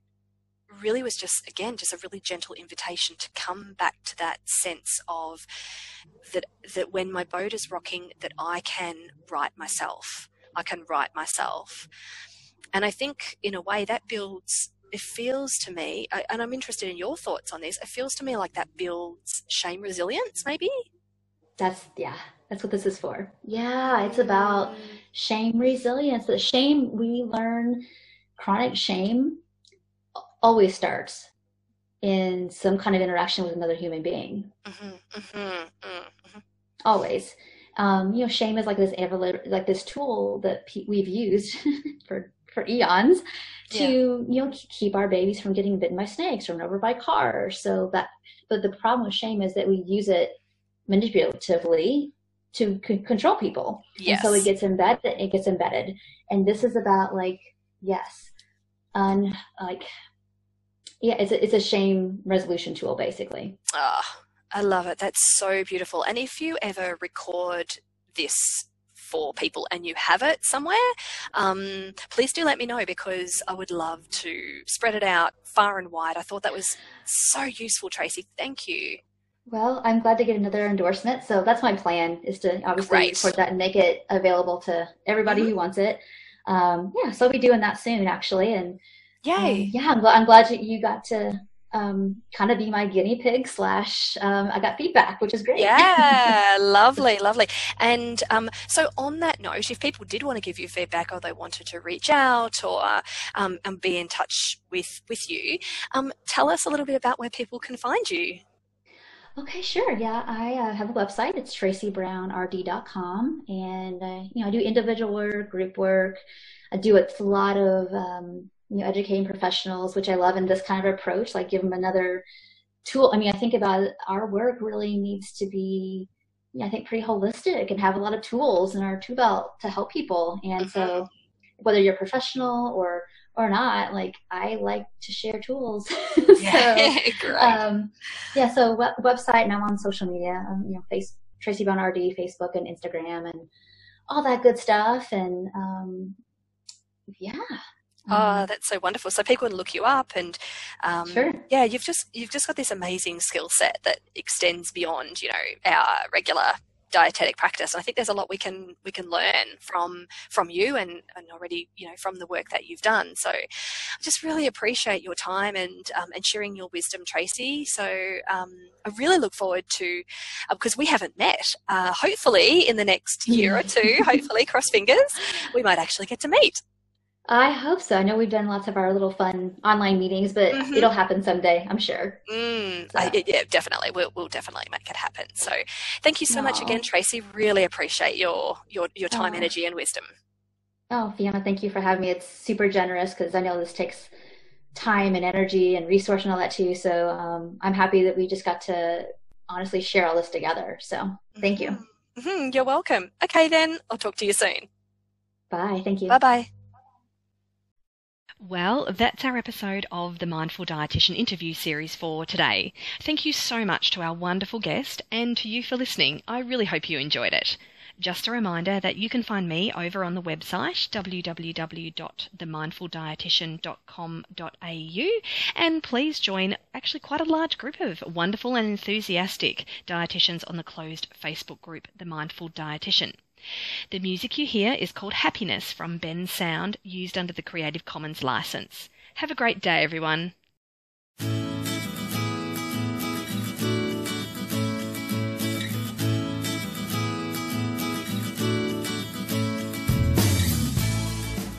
really was just again just a really gentle invitation to come back to that sense of that that when my boat is rocking that I can right myself. I can right myself. And I think in a way that builds it feels to me I- and I'm interested in your thoughts on this it feels to me like that builds shame resilience maybe That's yeah, that's what this is for. Yeah, it's about shame resilience. The shame we learn chronic shame always starts in some kind of interaction with another human being. Mhm, mhm, mm, mhm. Always. Um, you know, shame is like this ever like this tool that pe- we've used for for eons to you know keep our babies from getting bitten by snakes or run over by cars. So that, but the problem with shame is that we use it manipulatively to c- control people. yes And so it gets embedded. It gets embedded, and this is about like yes, un like yeah, it's a, it's a shame resolution tool basically. Ah, I love it. That's so beautiful. And if you ever record this for people and you have it somewhere, um, please do let me know because I would love to spread it out far and wide. I thought that was so useful, Tracy. Thank you. Well, I'm glad to get another endorsement. So that's my plan is to obviously Great. record that and make it available to everybody Mhm. who wants it. Um, yeah, so I'll be doing that soon actually, and um, Yay. yeah, I'm, glad I'm glad you got to um, kind of be my guinea pig slash um, I got feedback, which is great. Yeah, lovely, lovely. And um, so, on that note, if people did want to give you feedback or they wanted to reach out or um, and be in touch with with you, um, tell us a little bit about where people can find you. Okay, sure. Yeah, I uh, have a website. It's tracybrownrd.com, and uh, you know I do individual work, group work. I do a lot of um, you know educating professionals, which I love in this kind of approach. Like give them another tool. I mean, I think about it, our work really needs to be, you know, I think, pretty holistic and have a lot of tools in our tool belt to help people. And so, whether you're professional or or not, like I like to share tools. so, um, yeah, so web- website and I'm on social media, um, you know, face Tracy Brown RD, Facebook and Instagram and all that good stuff. And um, yeah. Oh, Um, that's so wonderful. So people can look you up, and um, Sure. yeah, you've just you've just got this amazing skill set that extends beyond you know our regular dietetic practice. And I think there's a lot we can we can learn from from you and and already you know from the work that you've done. So I just really appreciate your time and um, and sharing your wisdom, Tracy. So um, I really look forward to because we haven't met. Uh, hopefully in the next year or two, hopefully cross fingers, we might actually get to meet. I hope so. I know we've done lots of our little fun online meetings, but Mhm. it'll happen someday, I'm sure. Mm, So- I, yeah, definitely. We'll, we'll definitely make it happen. So, thank you so much again, Tracy. Really appreciate your your your time, energy, and wisdom. Oh, Fiona, thank you for having me. It's super generous because I know this takes time and energy and resource and all that too. So um, I'm happy that we just got to honestly share all this together. So thank you. Mhm, you're welcome. Okay, then I'll talk to you soon. Bye. Thank you. Bye bye. Well, that's our episode of the Mindful Dietitian interview series for today. Thank you so much to our wonderful guest and to you for listening. I really hope you enjoyed it. Just a reminder that you can find me over on the website www.themindfuldietitian.com.au and please join actually quite a large group of wonderful and enthusiastic dietitians on the closed Facebook group The Mindful Dietitian. The music you hear is called Happiness from Bensound, used under the Creative Commons license. Have a great day, everyone.